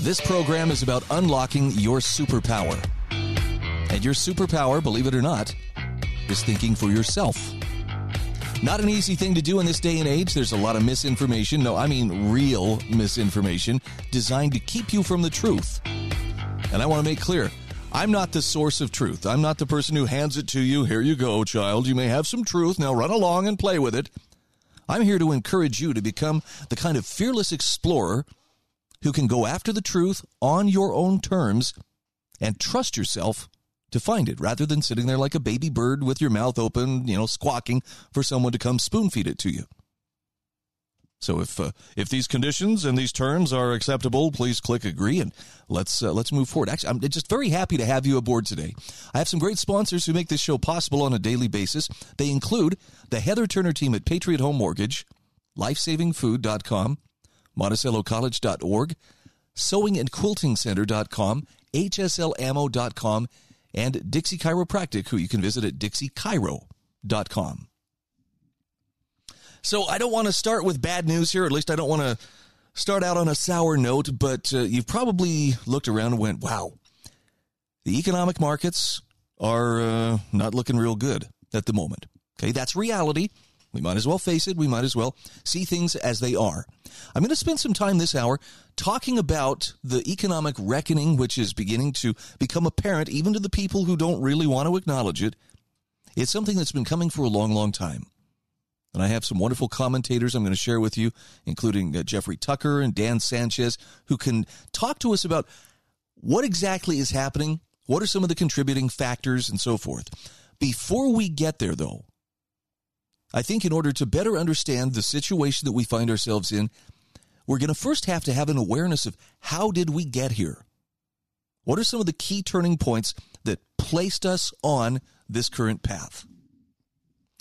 this program is about unlocking your superpower. And your superpower, believe it or not, is thinking for yourself. Not an easy thing to do in this day and age. There's a lot of misinformation. No, I mean real misinformation designed to keep you from the truth. And I want to make clear I'm not the source of truth. I'm not the person who hands it to you. Here you go, child. You may have some truth. Now run along and play with it. I'm here to encourage you to become the kind of fearless explorer who can go after the truth on your own terms and trust yourself to find it rather than sitting there like a baby bird with your mouth open, you know, squawking for someone to come spoon feed it to you. So if uh, if these conditions and these terms are acceptable, please click agree and let's uh, let's move forward. Actually, I'm just very happy to have you aboard today. I have some great sponsors who make this show possible on a daily basis. They include the Heather Turner team at Patriot Home Mortgage, lifesavingfood.com, monticellocollege.org, sewingandquiltingcenter.com, hslammo.com, and Dixie Chiropractic, who you can visit at dixiechiro.com. So I don't want to start with bad news here. At least I don't want to start out on a sour note, but uh, you've probably looked around and went, wow, the economic markets are uh, not looking real good at the moment. Okay, that's reality. We might as well face it. We might as well see things as they are. I'm going to spend some time this hour talking about the economic reckoning, which is beginning to become apparent even to the people who don't really want to acknowledge it. It's something that's been coming for a long, long time. And I have some wonderful commentators I'm going to share with you, including uh, Jeffrey Tucker and Dan Sanchez, who can talk to us about what exactly is happening, what are some of the contributing factors, and so forth. Before we get there, though, I think in order to better understand the situation that we find ourselves in, we're going to first have to have an awareness of how did we get here? What are some of the key turning points that placed us on this current path?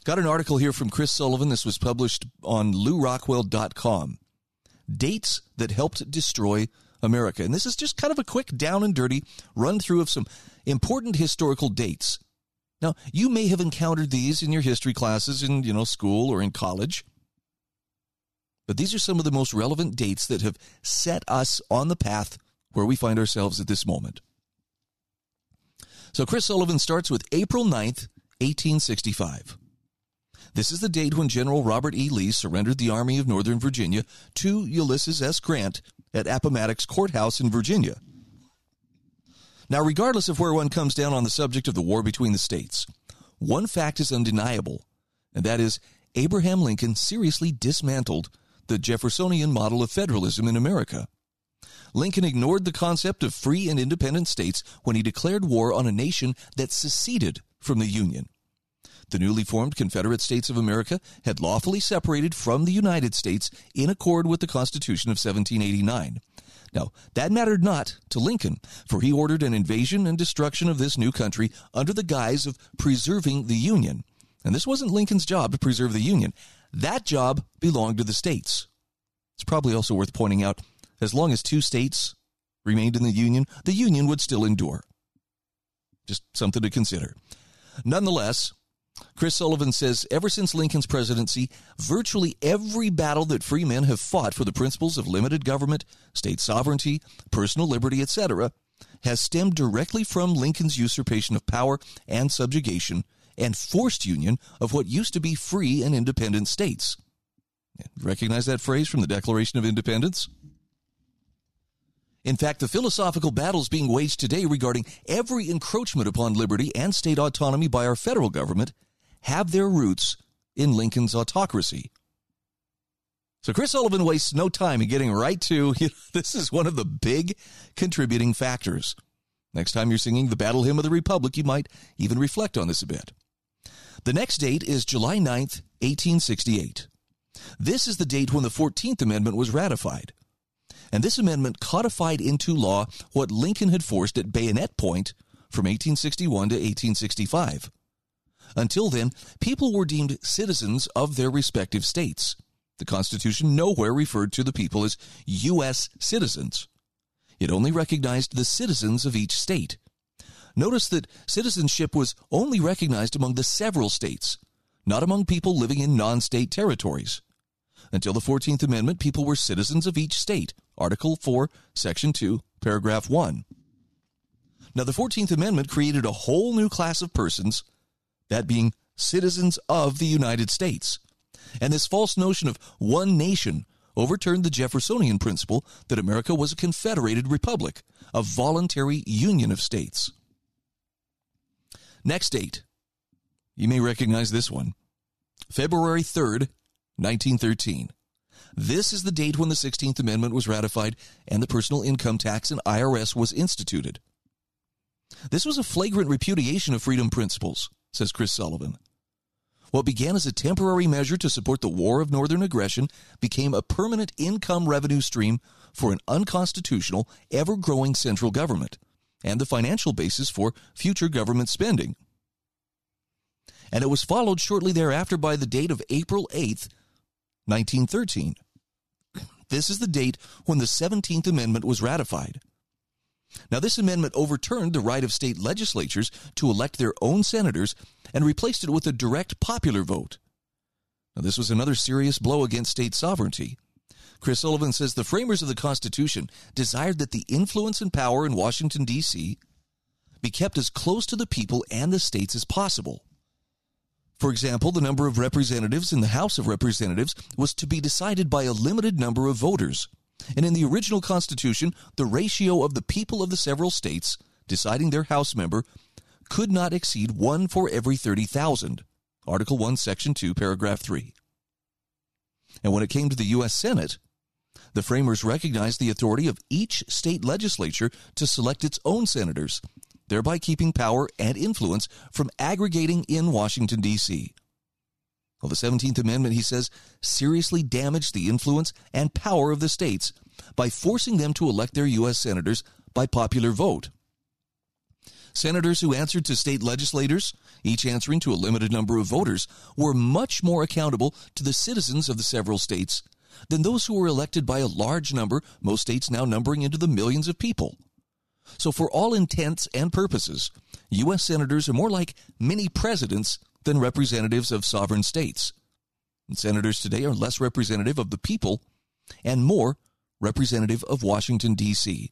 Got an article here from Chris Sullivan. This was published on lewrockwell.com. Dates that helped destroy America. And this is just kind of a quick down and dirty run through of some important historical dates. Now, you may have encountered these in your history classes in, you know, school or in college. But these are some of the most relevant dates that have set us on the path where we find ourselves at this moment. So Chris Sullivan starts with April 9th, 1865. This is the date when General Robert E. Lee surrendered the Army of Northern Virginia to Ulysses S. Grant at Appomattox Courthouse in Virginia. Now, regardless of where one comes down on the subject of the war between the states, one fact is undeniable, and that is Abraham Lincoln seriously dismantled the Jeffersonian model of federalism in America. Lincoln ignored the concept of free and independent states when he declared war on a nation that seceded from the Union. The newly formed Confederate States of America had lawfully separated from the United States in accord with the Constitution of 1789. Now, that mattered not to Lincoln, for he ordered an invasion and destruction of this new country under the guise of preserving the Union. And this wasn't Lincoln's job to preserve the Union. That job belonged to the states. It's probably also worth pointing out as long as two states remained in the Union, the Union would still endure. Just something to consider. Nonetheless, Chris Sullivan says ever since Lincoln's presidency, virtually every battle that free men have fought for the principles of limited government, state sovereignty, personal liberty, etc., has stemmed directly from Lincoln's usurpation of power and subjugation and forced union of what used to be free and independent states. Recognize that phrase from the Declaration of Independence? In fact, the philosophical battles being waged today regarding every encroachment upon liberty and state autonomy by our federal government have their roots in Lincoln's autocracy. So Chris Sullivan wastes no time in getting right to you know, this is one of the big contributing factors. Next time you're singing the Battle Hymn of the Republic, you might even reflect on this a bit. The next date is July 9th, 1868. This is the date when the 14th Amendment was ratified. And this amendment codified into law what Lincoln had forced at bayonet point from 1861 to 1865. Until then, people were deemed citizens of their respective states. The Constitution nowhere referred to the people as U.S. citizens. It only recognized the citizens of each state. Notice that citizenship was only recognized among the several states, not among people living in non state territories. Until the 14th Amendment, people were citizens of each state. Article 4, Section 2, Paragraph 1. Now, the 14th Amendment created a whole new class of persons, that being citizens of the United States. And this false notion of one nation overturned the Jeffersonian principle that America was a confederated republic, a voluntary union of states. Next date. You may recognize this one. February 3rd, 1913. This is the date when the 16th Amendment was ratified and the personal income tax and IRS was instituted. This was a flagrant repudiation of freedom principles, says Chris Sullivan. What began as a temporary measure to support the war of northern aggression became a permanent income revenue stream for an unconstitutional, ever growing central government and the financial basis for future government spending. And it was followed shortly thereafter by the date of April 8th, 1913. This is the date when the 17th Amendment was ratified. Now, this amendment overturned the right of state legislatures to elect their own senators and replaced it with a direct popular vote. Now, this was another serious blow against state sovereignty. Chris Sullivan says the framers of the Constitution desired that the influence and power in Washington, D.C. be kept as close to the people and the states as possible. For example, the number of representatives in the House of Representatives was to be decided by a limited number of voters. And in the original Constitution, the ratio of the people of the several states deciding their House member could not exceed one for every 30,000. Article 1, Section 2, Paragraph 3. And when it came to the U.S. Senate, the framers recognized the authority of each state legislature to select its own senators, thereby keeping power and influence from aggregating in Washington, D.C. Well, the 17th Amendment, he says, seriously damaged the influence and power of the states by forcing them to elect their U.S. senators by popular vote. Senators who answered to state legislators, each answering to a limited number of voters, were much more accountable to the citizens of the several states than those who were elected by a large number, most states now numbering into the millions of people. So, for all intents and purposes, U.S. senators are more like mini presidents than representatives of sovereign states. And senators today are less representative of the people and more representative of Washington, D.C.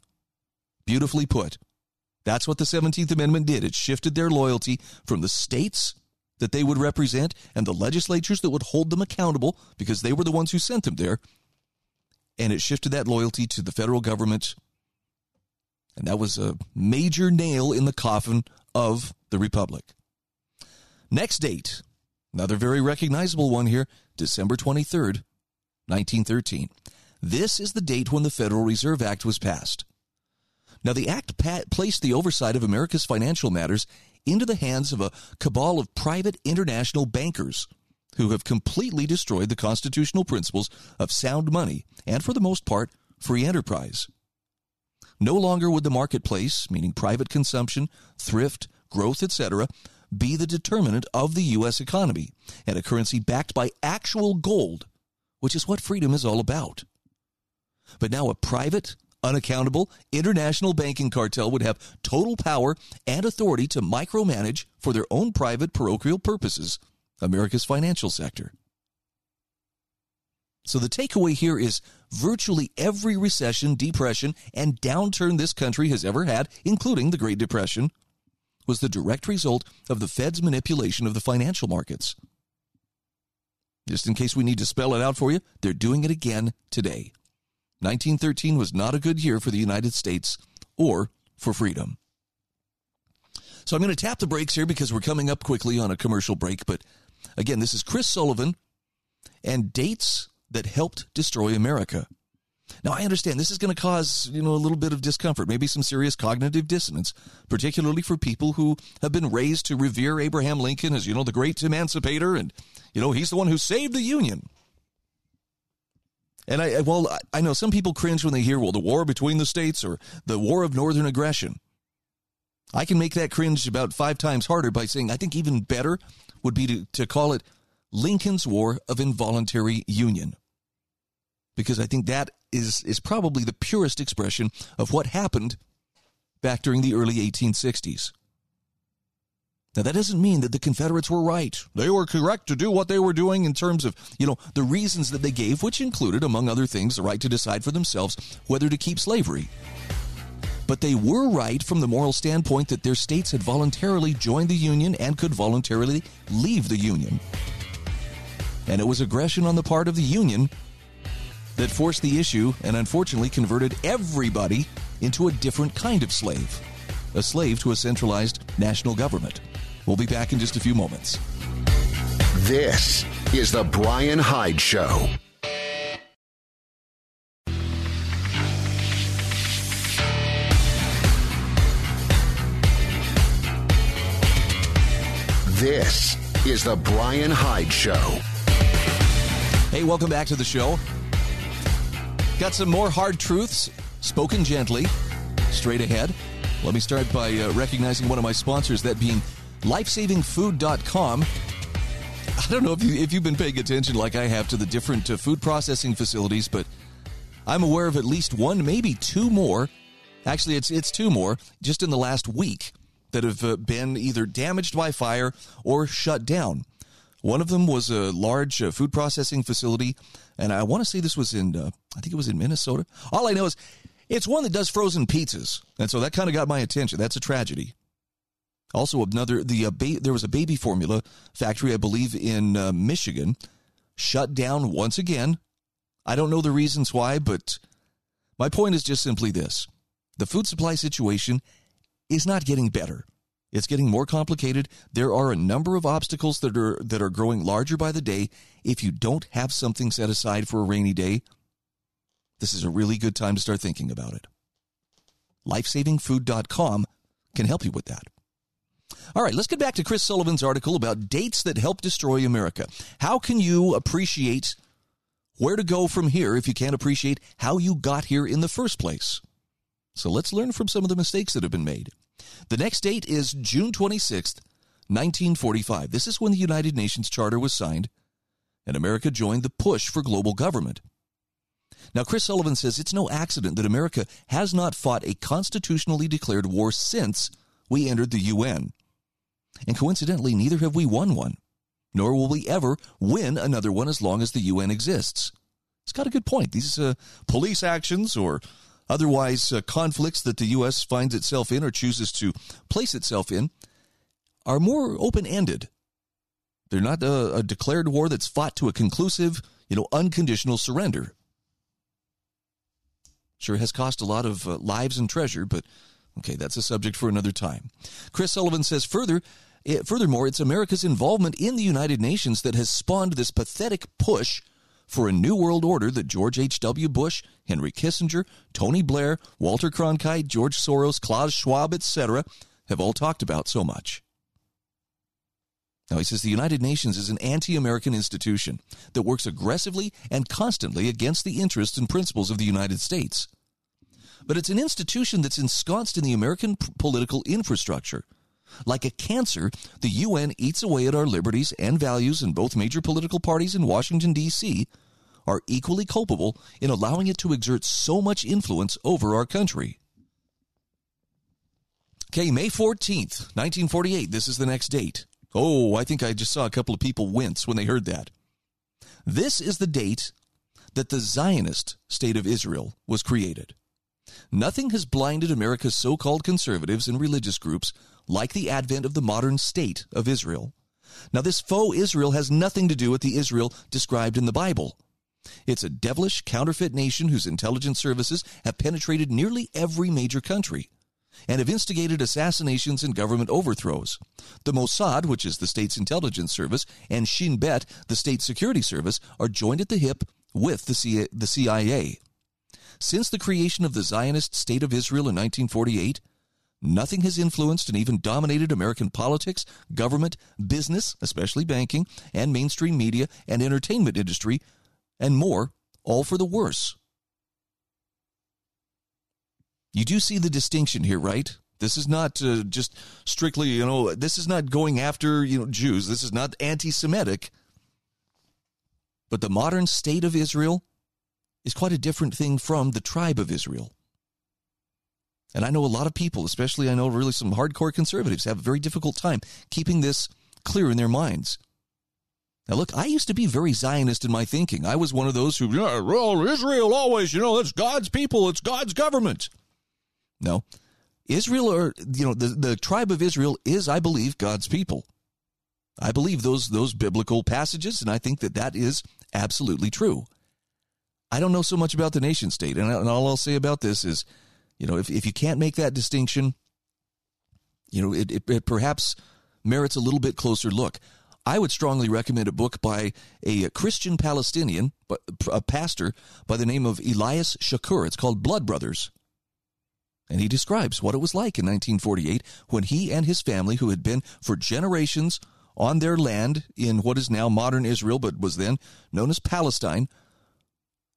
Beautifully put. That's what the 17th Amendment did. It shifted their loyalty from the states that they would represent and the legislatures that would hold them accountable because they were the ones who sent them there. And it shifted that loyalty to the federal government. And that was a major nail in the coffin of the Republic. Next date, another very recognizable one here, December 23rd, 1913. This is the date when the Federal Reserve Act was passed. Now, the act placed the oversight of America's financial matters into the hands of a cabal of private international bankers who have completely destroyed the constitutional principles of sound money and, for the most part, free enterprise. No longer would the marketplace, meaning private consumption, thrift, growth, etc., be the determinant of the U.S. economy and a currency backed by actual gold, which is what freedom is all about. But now a private, unaccountable international banking cartel would have total power and authority to micromanage for their own private parochial purposes America's financial sector. So the takeaway here is virtually every recession, depression, and downturn this country has ever had, including the Great Depression, was the direct result of the Fed's manipulation of the financial markets. Just in case we need to spell it out for you, they're doing it again today. 1913 was not a good year for the United States or for freedom. So I'm going to tap the brakes here because we're coming up quickly on a commercial break. But again, this is Chris Sullivan and dates that helped destroy America. Now, I understand this is going to cause, you know, a little bit of discomfort, maybe some serious cognitive dissonance, particularly for people who have been raised to revere Abraham Lincoln as, you know, the great emancipator and, you know, he's the one who saved the Union. And I, well, I know some people cringe when they hear, well, the war between the states or the war of northern aggression. I can make that cringe about five times harder by saying I think even better would be to, to call it Lincoln's War of Involuntary Union. Because I think that is, is probably the purest expression of what happened back during the early 1860s. Now, that doesn't mean that the Confederates were right. They were correct to do what they were doing in terms of, you know, the reasons that they gave, which included, among other things, the right to decide for themselves whether to keep slavery. But they were right from the moral standpoint that their states had voluntarily joined the Union and could voluntarily leave the Union. And it was aggression on the part of the Union that forced the issue and unfortunately converted everybody into a different kind of slave a slave to a centralized national government. We'll be back in just a few moments. This is The Brian Hyde Show. This is The Brian Hyde Show. Hey, welcome back to the show. Got some more hard truths, spoken gently, straight ahead. Let me start by uh, recognizing one of my sponsors, that being lifesavingfood.com. I don't know if, you, if you've been paying attention like I have to the different uh, food processing facilities, but I'm aware of at least one, maybe two more. Actually, it's it's two more just in the last week that have uh, been either damaged by fire or shut down. One of them was a large uh, food processing facility, and I want to say this was in uh, I think it was in Minnesota. All I know is it's one that does frozen pizzas, and so that kind of got my attention. That's a tragedy. Also, another the uh, ba- there was a baby formula factory, I believe, in uh, Michigan, shut down once again. I don't know the reasons why, but my point is just simply this: the food supply situation is not getting better. It's getting more complicated. There are a number of obstacles that are that are growing larger by the day. If you don't have something set aside for a rainy day, this is a really good time to start thinking about it. Lifesavingfood.com can help you with that. All right, let's get back to Chris Sullivan's article about dates that help destroy America. How can you appreciate where to go from here if you can't appreciate how you got here in the first place? So let's learn from some of the mistakes that have been made. The next date is June 26th, 1945. This is when the United Nations Charter was signed and America joined the push for global government. Now, Chris Sullivan says it's no accident that America has not fought a constitutionally declared war since we entered the UN. And coincidentally, neither have we won one, nor will we ever win another one as long as the UN exists. It's got a good point. These uh, police actions or otherwise uh, conflicts that the U.S. finds itself in or chooses to place itself in are more open ended. They're not a, a, declared war that's fought to a conclusive, you know, unconditional surrender. Sure has cost a lot of uh, lives and treasure, but okay, that's a subject for another time. Chris Sullivan says further, it, eh, furthermore, it's America's involvement in the United Nations that has spawned this pathetic push for a new world order that George H.W. Bush, Henry Kissinger, Tony Blair, Walter Cronkite, George Soros, Klaus Schwab, etc., have all talked about so much. Now, he says the United Nations is an anti American institution that works aggressively and constantly against the interests and principles of the United States. But it's an institution that's ensconced in the American p- political infrastructure. Like a cancer, the UN eats away at our liberties and values, and both major political parties in Washington, D.C. are equally culpable in allowing it to exert so much influence over our country. Okay, May 14th, 1948, this is the next date. Oh, I think I just saw a couple of people wince when they heard that. This is the date that the Zionist state of Israel was created. Nothing has blinded America's so called conservatives and religious groups like the advent of the modern state of Israel. Now, this faux Israel has nothing to do with the Israel described in the Bible. It's a devilish, counterfeit nation whose intelligence services have penetrated nearly every major country and have instigated assassinations and government overthrows. The Mossad, which is the state's intelligence service, and Shin Bet, the state security service, are joined at the hip with the CIA. Since the creation of the Zionist State of Israel in 1948, nothing has influenced and even dominated American politics, government, business, especially banking, and mainstream media and entertainment industry, and more all for the worse. You do see the distinction here, right? This is not uh, just strictly, you know, this is not going after, you know, Jews. This is not anti Semitic. But the modern state of Israel is quite a different thing from the tribe of Israel. And I know a lot of people, especially I know really some hardcore conservatives, have a very difficult time keeping this clear in their minds. Now, look, I used to be very Zionist in my thinking. I was one of those who, yeah, well, Israel always, you know, it's God's people, it's God's government. No, Israel, or you know, the, the tribe of Israel is, I believe, God's people. I believe those those biblical passages, and I think that that is absolutely true. I don't know so much about the nation state, and all I'll say about this is, you know, if if you can't make that distinction, you know, it, it, it perhaps merits a little bit closer look. I would strongly recommend a book by a Christian Palestinian, a pastor by the name of Elias Chacour. It's called Blood Brothers. And he describes what it was like in 1948 when he and his family, who had been for generations on their land in what is now modern Israel, but was then known as Palestine,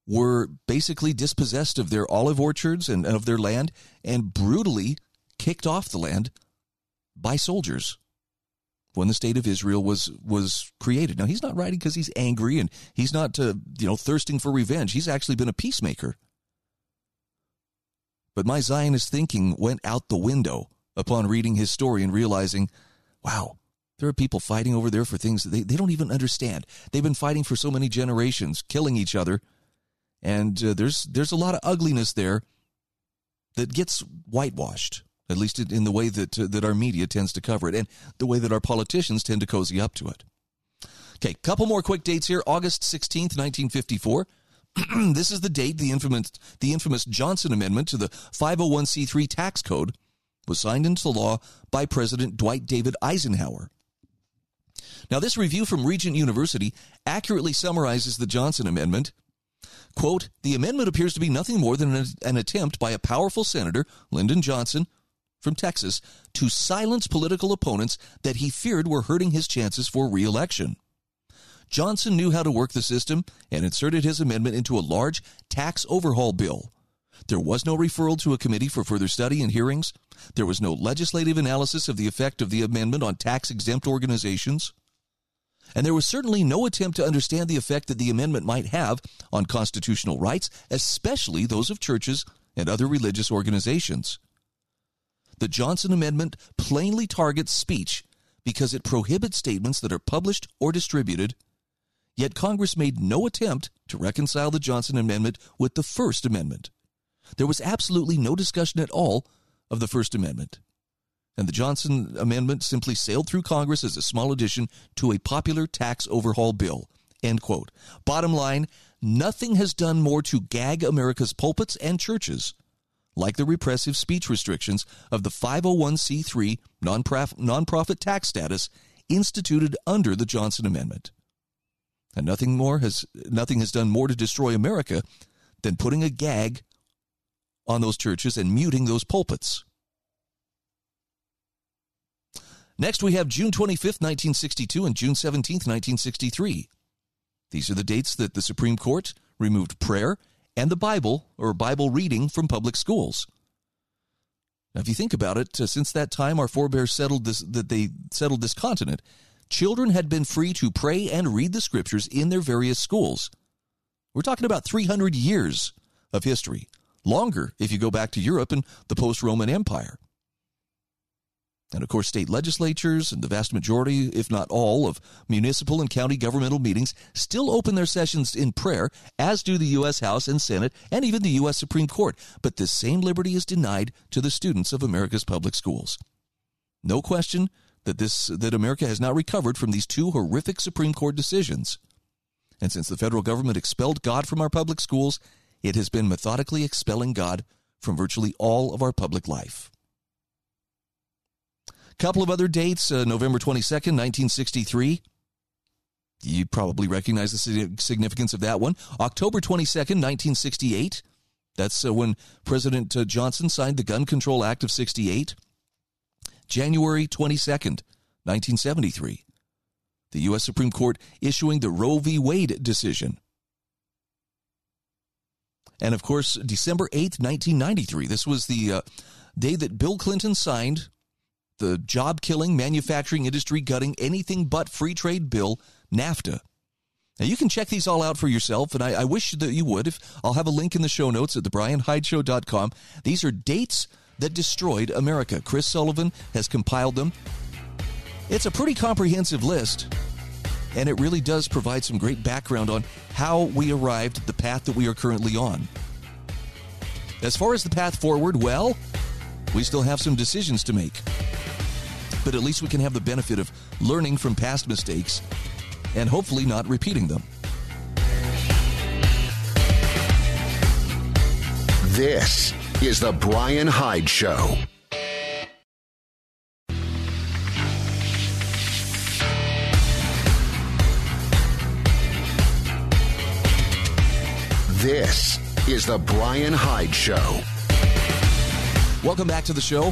were basically dispossessed of their olive orchards and of their land and brutally kicked off the land by soldiers when the state of Israel was was created. Now he's not writing because he's angry and he's not uh, you know thirsting for revenge. He's actually been a peacemaker. But my Zionist thinking went out the window upon reading his story and realizing, wow, there are people fighting over there for things they, they don't even understand. They've been fighting for so many generations, killing each other. And uh, there's there's a lot of ugliness there that gets whitewashed, at least in the way that uh, that our media tends to cover it, and the way that our politicians tend to cozy up to it. Okay, couple more quick dates here. August 16th, 1954. this is the date the infamous, the infamous Johnson Amendment to the 501c3 tax code was signed into law by President Dwight David Eisenhower. Now, this review from Regent University accurately summarizes the Johnson Amendment. Quote, the amendment appears to be nothing more than an, attempt by a powerful senator, Lyndon Johnson, from Texas, to silence political opponents that he feared were hurting his chances for reelection. Johnson knew how to work the system and inserted his amendment into a large tax overhaul bill. There was no referral to a committee for further study and hearings. There was no legislative analysis of the effect of the amendment on tax exempt organizations. And there was certainly no attempt to understand the effect that the amendment might have on constitutional rights, especially those of churches and other religious organizations. The Johnson Amendment plainly targets speech because it prohibits statements that are published or distributed Yet Congress made no attempt to reconcile the Johnson Amendment with the First Amendment. There was absolutely no discussion at all of the First Amendment. And the Johnson Amendment simply sailed through Congress as a small addition to a popular tax overhaul bill. End quote. Bottom line, nothing has done more to gag America's pulpits and churches like the repressive speech restrictions of the 501c3 nonprofit tax status instituted under the Johnson Amendment. And nothing more has nothing has done more to destroy America than putting a gag on those churches and muting those pulpits. Next, we have June 25th, 1962 and June 17th, 1963. These are the dates that the Supreme Court removed prayer and the Bible or Bible reading from public schools. Now, if you think about it, uh, since that time, our forebears settled this that they settled this continent children had been free to pray and read the scriptures in their various schools. We're talking about 300 years of history, longer if you go back to Europe and the post Roman Empire. And of course, state legislatures and the vast majority, if not all, of municipal and county governmental meetings still open their sessions in prayer, as do the U.S. House and Senate and even the U.S. Supreme Court. But this same liberty is denied to the students of America's public schools. No question, that this that America has not recovered from these two horrific Supreme Court decisions. And since the federal government expelled God from our public schools, it has been methodically expelling God from virtually all of our public life. Couple of other dates, uh, November 22nd, 1963. You probably recognize the significance of that one. October 22nd, 1968. That's uh, when President uh, Johnson signed the Gun Control Act of 68. January 22nd, 1973. The U.S. Supreme Court issuing the Roe v. Wade decision. And of course, December 8th, 1993. This was the uh, day that Bill Clinton signed the job killing, manufacturing industry gutting, anything but free trade bill, NAFTA. Now, you can check these all out for yourself, and I, I wish that you would. If I'll have a link in the show notes at thebrianhydeshow.com. These are dates that destroyed America. Chris Sullivan has compiled them. It's a pretty comprehensive list, and it really does provide some great background on how we arrived at the path that we are currently on. As far as the path forward, well, we still have some decisions to make. But at least we can have the benefit of learning from past mistakes and hopefully not repeating them. This is The Brian Hyde Show. This is The Brian Hyde Show. Welcome back to the show.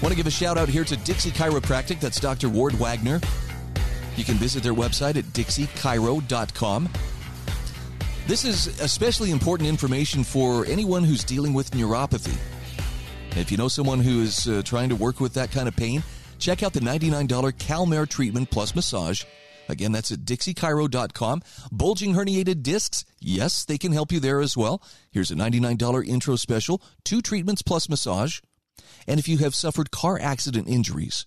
Want to give a shout out here to Dixie Chiropractic. That's Dr. Ward Wagner. You can visit their website at dixiechiro.com. This is especially important information for anyone who's dealing with neuropathy. If you know someone who is uh, trying to work with that kind of pain, check out the $99 Calmare treatment plus massage. Again, that's at dixiechiro.com. Bulging herniated discs, yes, they can help you there as well. Here's a $99 intro special, two treatments plus massage. And if you have suffered car accident injuries,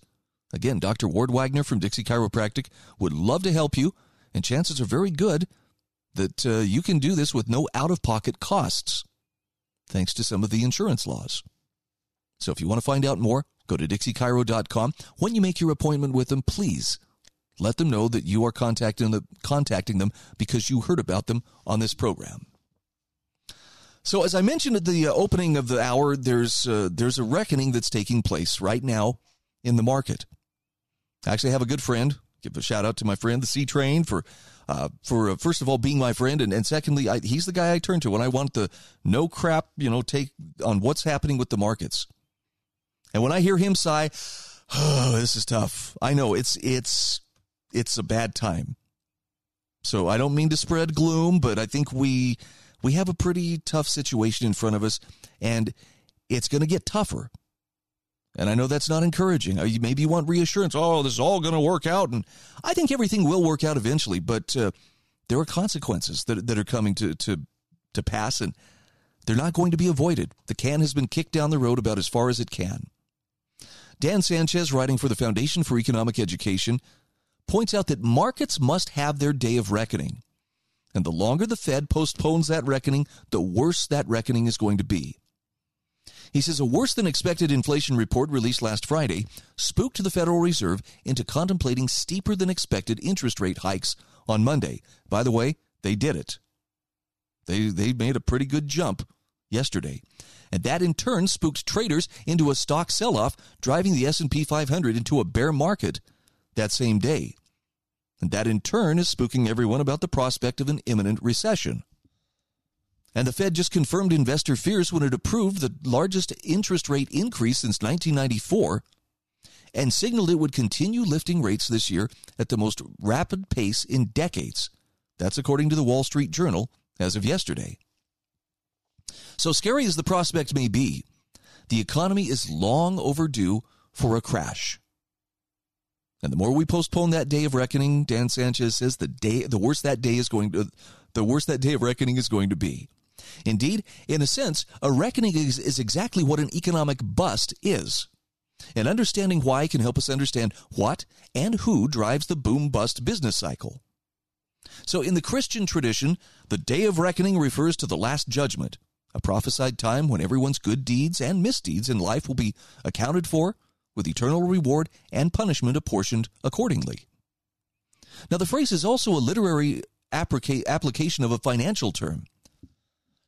again, Dr. Ward Wagner from Dixie Chiropractic would love to help you, and chances are very good that uh, you can do this with no out of pocket costs, thanks to some of the insurance laws. So if you want to find out more, go to dixiechiro.com. When you make your appointment with them, please let them know that you are contacting them, contacting them because you heard about them on this program. So, as I mentioned at the uh, opening of the hour, there's uh, there's a reckoning that's taking place right now in the market. I actually have a good friend. Give a shout out to my friend, the C Train, for uh, for uh, first of all being my friend, and, and secondly, I, he's the guy I turn to when I want the no crap, you know, take on what's happening with the markets. And when I hear him sigh, oh, this is tough. I know it's it's it's a bad time. So I don't mean to spread gloom, but I think we we have a pretty tough situation in front of us, and it's going to get tougher. And I know that's not encouraging. Uh, maybe you want reassurance. Oh, this is all going to work out, and I think everything will work out eventually. But uh, there are consequences that that are coming to to to pass, and they're not going to be avoided. The can has been kicked down the road about as far as it can. Dan Sanchez, writing for the Foundation for Economic Education, points out that markets must have their day of reckoning. And the longer the Fed postpones that reckoning, the worse that reckoning is going to be. He says a worse than expected inflation report released last Friday spooked the Federal Reserve into contemplating steeper than expected interest rate hikes on Monday. By the way, they did it. They, they made a pretty good jump yesterday. And that in turn spooked traders into a stock sell-off, driving the S&P 500 into a bear market that same day. And that in turn is spooking everyone about the prospect of an imminent recession. And the Fed just confirmed investor fears when it approved the largest interest rate increase since 1994 and signaled it would continue lifting rates this year at the most rapid pace in decades. That's according to the Wall Street Journal as of yesterday. So scary as the prospect may be, the economy is long overdue for a crash. And the more we postpone that day of reckoning, Dan Sanchez says the day the worse that day is going to the worse that day of reckoning is going to be. Indeed, in a sense, a reckoning is, is exactly what an economic bust is. And understanding why can help us understand what and who drives the boom bust business cycle. So, in the Christian tradition, the day of reckoning refers to the last judgment, a prophesied time when everyone's good deeds and misdeeds in life will be accounted for with eternal reward and punishment apportioned accordingly. Now, the phrase is also a literary applica- application of a financial term.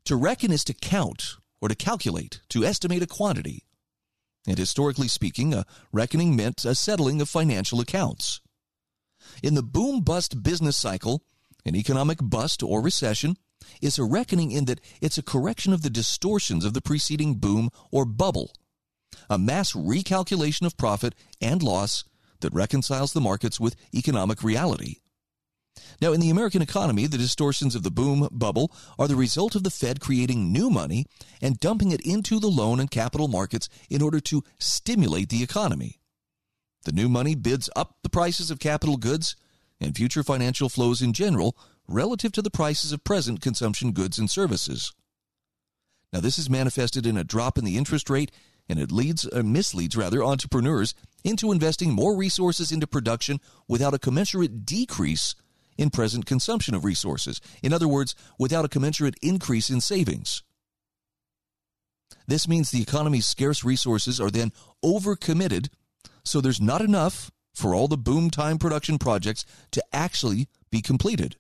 To reckon is to count or to calculate, to estimate a quantity. And historically speaking, a reckoning meant a settling of financial accounts. In the boom bust business cycle, an economic bust or recession is a reckoning in that it's a correction of the distortions of the preceding boom or bubble a mass recalculation of profit and loss that reconciles the markets with economic reality. Now, in the American economy, the distortions of the boom bubble are the result of the Fed creating new money and dumping it into the loan and capital markets in order to stimulate the economy. The new money bids up the prices of capital goods and future financial flows in general relative to the prices of present consumption goods and services. Now, this is manifested in a drop in the interest rate, and it leads, uh, misleads rather, entrepreneurs into investing more resources into production without a commensurate decrease in present consumption of resources. In other words, without a commensurate increase in savings. This means the economy's scarce resources are then overcommitted, so there's not enough for all the boom time production projects to actually be completed.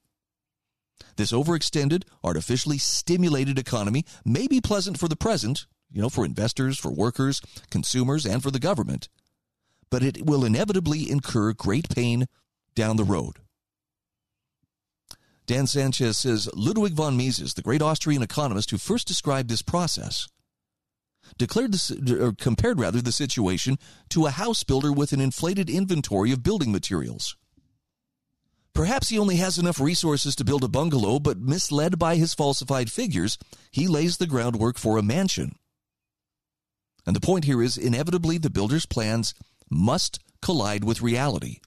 This overextended, artificially stimulated economy may be pleasant for the present, you know, for investors, for workers, consumers, and for the government, but it will inevitably incur great pain down the road. Dan Sanchez says Ludwig von Mises, the great Austrian economist who first described this process, declared this, or compared rather the situation to a house builder with an inflated inventory of building materials. Perhaps he only has enough resources to build a bungalow, but misled by his falsified figures, he lays the groundwork for a mansion. And the point here is inevitably the builder's plans must collide with reality.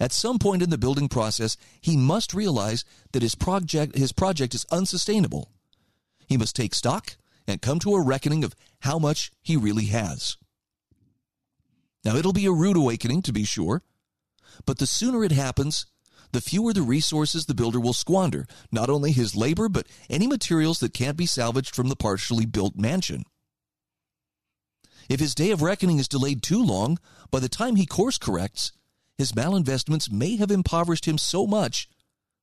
At some point in the building process, he must realize that his project, his project is unsustainable. He must take stock and come to a reckoning of how much he really has. Now, it'll be a rude awakening, to be sure, but the sooner it happens, the fewer the resources the builder will squander, not only his labor, but any materials that can't be salvaged from the partially built mansion. If his day of reckoning is delayed too long, by the time he course corrects, his malinvestments may have impoverished him so much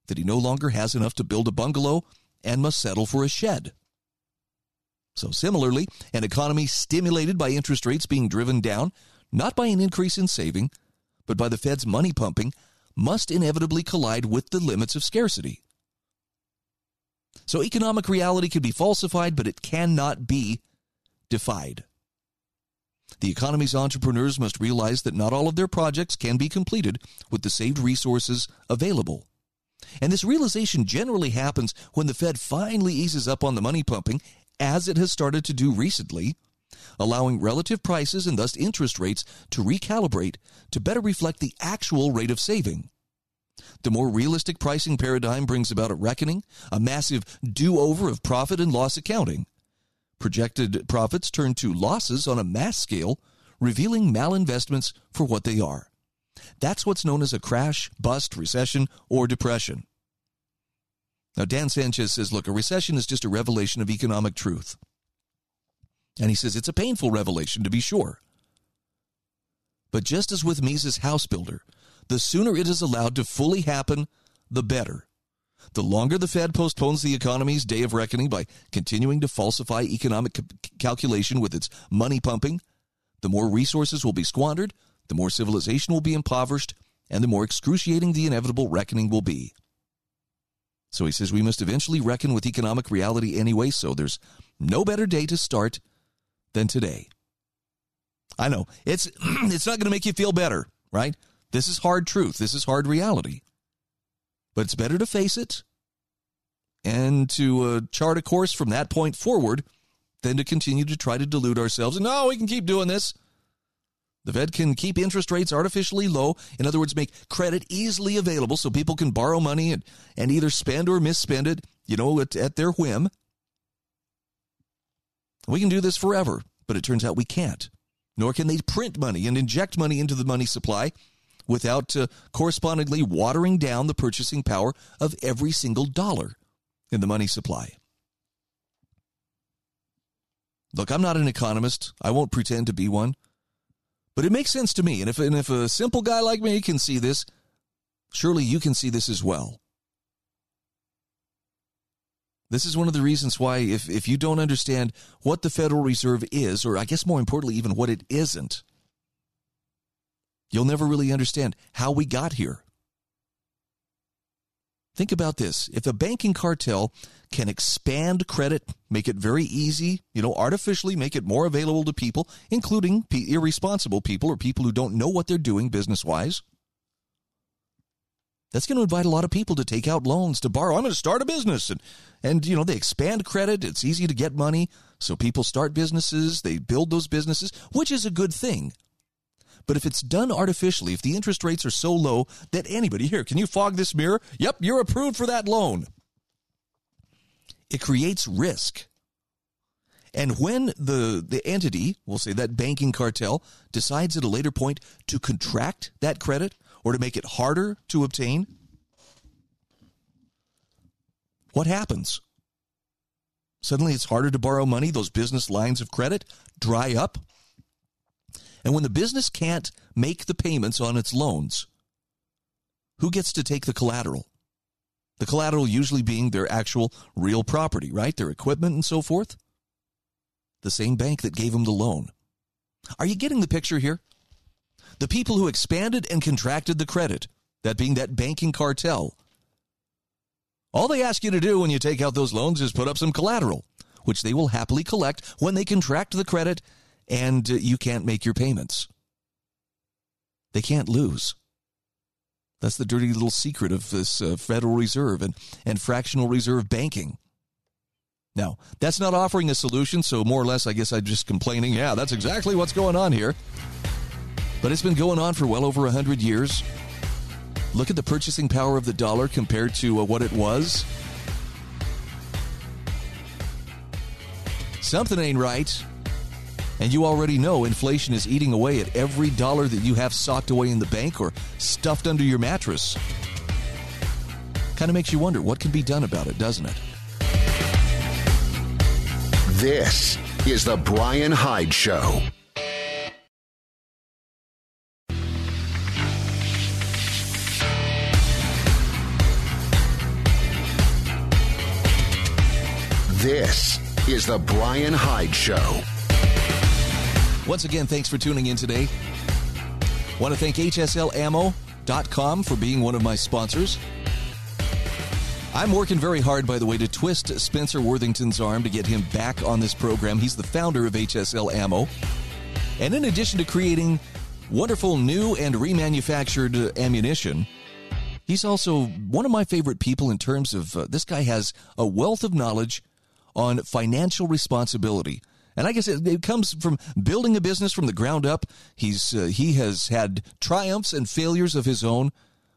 that he no longer has enough to build a bungalow and must settle for a shed. So, similarly, an economy stimulated by interest rates being driven down, not by an increase in saving, but by the Fed's money pumping, must inevitably collide with the limits of scarcity. So, economic reality can be falsified, but it cannot be defied. The economy's entrepreneurs must realize that not all of their projects can be completed with the saved resources available. And this realization generally happens when the Fed finally eases up on the money pumping, as it has started to do recently, allowing relative prices and thus interest rates to recalibrate to better reflect the actual rate of saving. The more realistic pricing paradigm brings about a reckoning, a massive do over of profit and loss accounting Projected profits turn to losses on a mass scale, revealing malinvestments for what they are. That's what's known as a crash, bust, recession, or depression. Now, Dan Sanchez says, look, a recession is just a revelation of economic truth. And he says it's a painful revelation, to be sure. But just as with Mises' house builder, the sooner it is allowed to fully happen, the better. The longer the Fed postpones the economy's day of reckoning by continuing to falsify economic calculation with its money pumping, the more resources will be squandered, the more civilization will be impoverished, and the more excruciating the inevitable reckoning will be. So he says we must eventually reckon with economic reality anyway, so there's no better day to start than today. I know it's it's not going to make you feel better, right? This is hard truth. This is hard reality. But it's better to face it and to uh, chart a course from that point forward than to continue to try to delude ourselves. And no, we can keep doing this. The Fed can keep interest rates artificially low. In other words, make credit easily available so people can borrow money and, and either spend or misspend it, you know, at, at their whim. We can do this forever, but it turns out we can't. Nor can they print money and inject money into the money supply without uh, correspondingly watering down the purchasing power of every single dollar in the money supply. Look, I'm not an economist. I won't pretend to be one. But it makes sense to me. And if, and if a simple guy like me can see this, surely you can see this as well. This is one of the reasons why, if, if you don't understand what the Federal Reserve is, or I guess more importantly, even what it isn't, You'll never really understand how we got here. Think about this. If a banking cartel can expand credit, make it very easy, you know, artificially make it more available to people, including irresponsible people or people who don't know what they're doing business wise, That's going to invite a lot of people to take out loans to borrow. I'm going to start a business. And, and, you know, they expand credit. It's easy to get money. So people start businesses, they build those businesses, which is a good thing. But if it's done artificially, if the interest rates are so low that anybody here, can you fog this mirror? Yep, you're approved for that loan. It creates risk. And when the, the entity, we'll say that banking cartel, decides at a later point to contract that credit or to make it harder to obtain, what happens? Suddenly it's harder to borrow money. Those business lines of credit dry up. And when the business can't make the payments on its loans, who gets to take the collateral? The collateral usually being their actual real property, right? Their equipment and so forth. The same bank that gave them the loan. Are you getting the picture here? The people who expanded and contracted the credit, that being that banking cartel, all they ask you to do when you take out those loans is put up some collateral, which they will happily collect when they contract the credit and uh, you can't make your payments. They can't lose. That's the dirty little secret of this uh, Federal Reserve and, and fractional reserve banking. Now, that's not offering a solution, so more or less, I guess I'm just complaining. Yeah, that's exactly what's going on here. But it's been going on for well over 100 years. Look at the purchasing power of the dollar compared to uh, what it was. Something ain't right. And you already know inflation is eating away at every dollar that you have socked away in the bank or stuffed under your mattress. Kind of makes you wonder what can be done about it, doesn't it? This is The Brian Hyde Show. This is The Brian Hyde Show. Once again, thanks for tuning in today. Want to thank HSLAmmo.com for being one of my sponsors. I'm working very hard, by the way, to twist Spencer Worthington's arm to get him back on this program. He's the founder of HSL Ammo. And in addition to creating wonderful new and remanufactured ammunition, he's also one of my favorite people in terms of uh, this guy has a wealth of knowledge on financial responsibility. And I guess it, it, comes from building a business from the ground up. He's uh, he has had triumphs and failures of his own,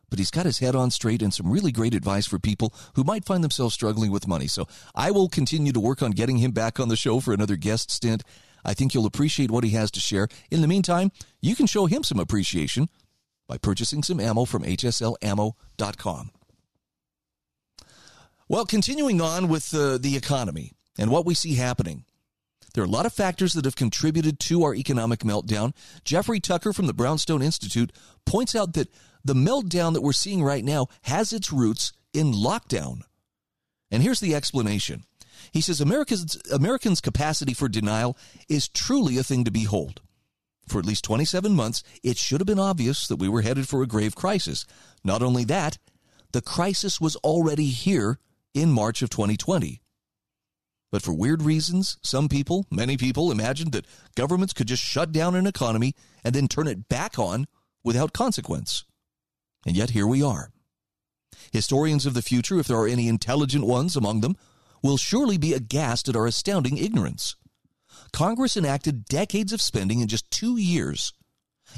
but he's got his head on straight and some really great advice for people who might find themselves struggling with money. So I will continue to work on getting him back on the show for another guest stint. I think you'll appreciate what he has to share. In the meantime, you can show him some appreciation by purchasing some ammo from hslammo.com. Well, continuing on with uh, the economy and what we see happening. There are a lot of factors that have contributed to our economic meltdown. Jeffrey Tucker from the Brownstone Institute points out that the meltdown that we're seeing right now has its roots in lockdown. And here's the explanation. He says America's, Americans' capacity for denial is truly a thing to behold. For at least 27 months, it should have been obvious that we were headed for a grave crisis. Not only that, the crisis was already here in March of 2020. But for weird reasons, some people, many people, imagined that governments could just shut down an economy and then turn it back on without consequence. And yet here we are. Historians of the future, if there are any intelligent ones among them, will surely be aghast at our astounding ignorance. Congress enacted decades of spending in just two years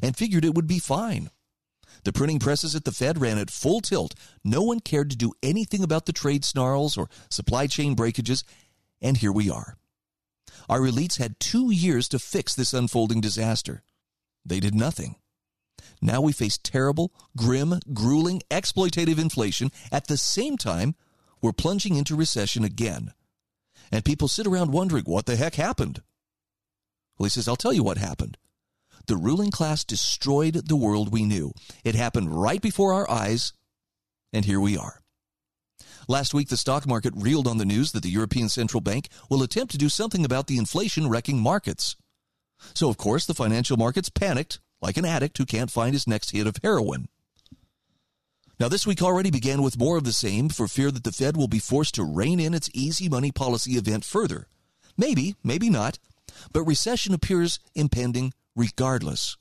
and figured it would be fine. The printing presses at the Fed ran at full tilt. No one cared to do anything about the trade snarls or supply chain breakages, and here we are. Our elites had two years to fix this unfolding disaster. They did nothing. Now we face terrible, grim, grueling, exploitative inflation. At the same time, we're plunging into recession again. And people sit around wondering what the heck happened. Well, he says, I'll tell you what happened. The ruling class destroyed the world we knew. It happened right before our eyes, and here we are. Last week, the stock market reeled on the news that the European Central Bank will attempt to do something about the inflation wrecking markets. So, of course, the financial markets panicked like an addict who can't find his next hit of heroin. Now, this week already began with more of the same for fear that the Fed will be forced to rein in its easy money policy event further. Maybe, maybe not, but recession appears impending regardless.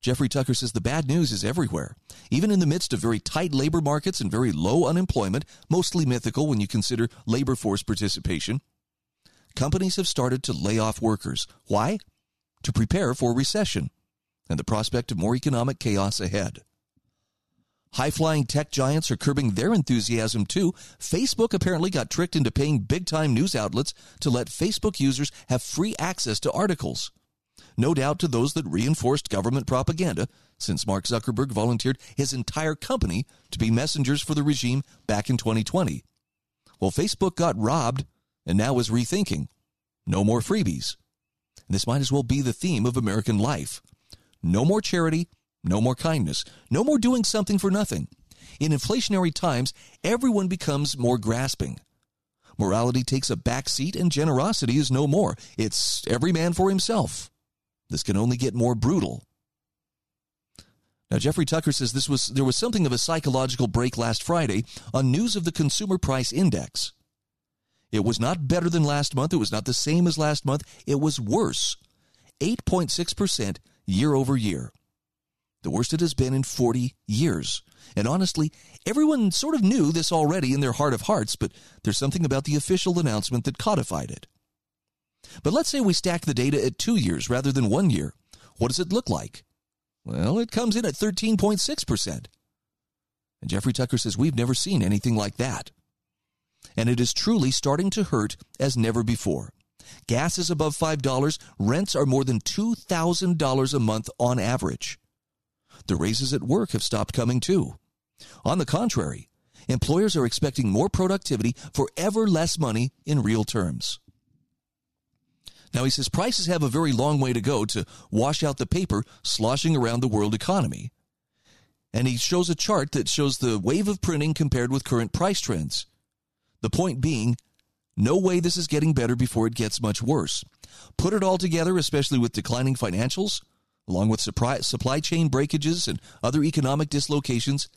Jeffrey Tucker says the bad news is everywhere. Even in the midst of very tight labor markets and very low unemployment, mostly mythical when you consider labor force participation, companies have started to lay off workers. Why? To prepare for recession and the prospect of more economic chaos ahead. High flying tech giants are curbing their enthusiasm too. Facebook apparently got tricked into paying big time news outlets to let Facebook users have free access to articles no doubt to those that reinforced government propaganda, since Mark Zuckerberg volunteered his entire company to be messengers for the regime back in 2020. Well, Facebook got robbed and now is rethinking. No more freebies. This might as well be the theme of American life. No more charity, no more kindness, no more doing something for nothing. In inflationary times, everyone becomes more grasping. Morality takes a back seat and generosity is no more. It's every man for himself. This can only get more brutal. Now, Jeffrey Tucker says this was there was something of a psychological break last Friday on news of the Consumer Price Index. It was not better than last month. It was not the same as last month. It was worse, 8.6% year over year. The worst it has been in 40 years. And honestly, everyone sort of knew this already in their heart of hearts, but there's something about the official announcement that codified it. But let's say we stack the data at two years rather than one year. What does it look like? Well, it comes in at 13.6%. And Jeffrey Tucker says we've never seen anything like that. And it is truly starting to hurt as never before. Gas is above $5. Rents are more than $2,000 a month on average. The raises at work have stopped coming too. On the contrary, employers are expecting more productivity for ever less money in real terms. Now, he says prices have a very long way to go to wash out the paper sloshing around the world economy. And he shows a chart that shows the wave of printing compared with current price trends. The point being, no way this is getting better before it gets much worse. Put it all together, especially with declining financials, along with supply chain breakages and other economic dislocations,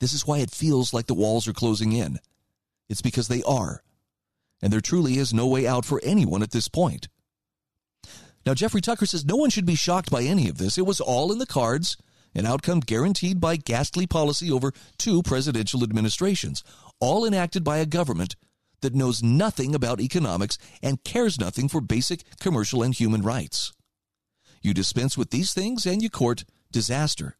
this is why it feels like the walls are closing in. It's because they are. And there truly is no way out for anyone at this point. Now, Jeffrey Tucker says no one should be shocked by any of this. It was all in the cards, an outcome guaranteed by ghastly policy over two presidential administrations, all enacted by a government that knows nothing about economics and cares nothing for basic commercial and human rights. You dispense with these things and you court disaster.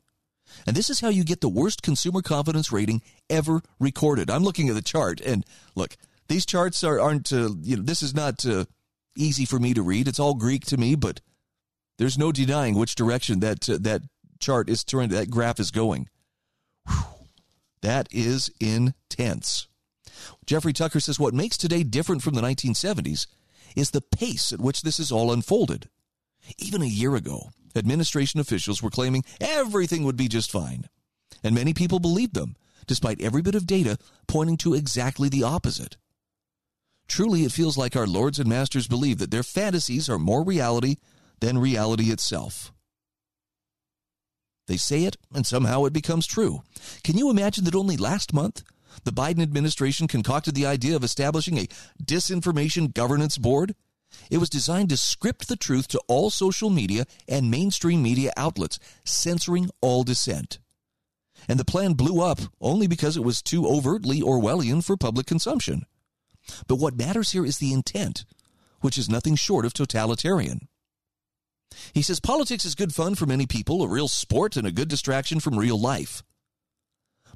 And this is how you get the worst consumer confidence rating ever recorded. I'm looking at the chart, and look, these charts are, aren't, uh, you know, this is not uh, easy for me to read. It's all Greek to me, but there's no denying which direction that uh, that chart is turned. That graph is going. Whew. That is intense. Jeffrey Tucker says what makes today different from the 1970s is the pace at which this is all unfolded. Even a year ago, administration officials were claiming everything would be just fine. And many people believed them, despite every bit of data pointing to exactly the opposite. Truly, it feels like our lords and masters believe that their fantasies are more reality than reality itself. They say it, and somehow it becomes true. Can you imagine that only last month, the Biden administration concocted the idea of establishing a disinformation governance board? It was designed to script the truth to all social media and mainstream media outlets, censoring all dissent. And the plan blew up only because it was too overtly Orwellian for public consumption. But what matters here is the intent, which is nothing short of totalitarian. He says politics is good fun for many people, a real sport, and a good distraction from real life.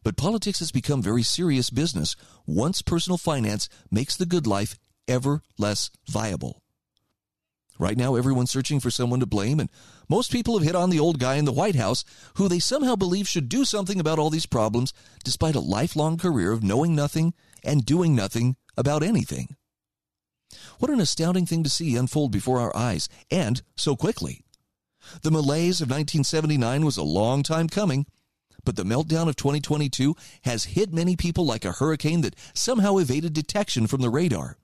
But politics has become very serious business once personal finance makes the good life ever less viable. Right now, everyone's searching for someone to blame, and most people have hit on the old guy in the White House who they somehow believe should do something about all these problems, despite a lifelong career of knowing nothing and doing nothing about anything. What an astounding thing to see unfold before our eyes, and so quickly. The malaise of 1979 was a long time coming, but the meltdown of 2022 has hit many people like a hurricane that somehow evaded detection from the radar.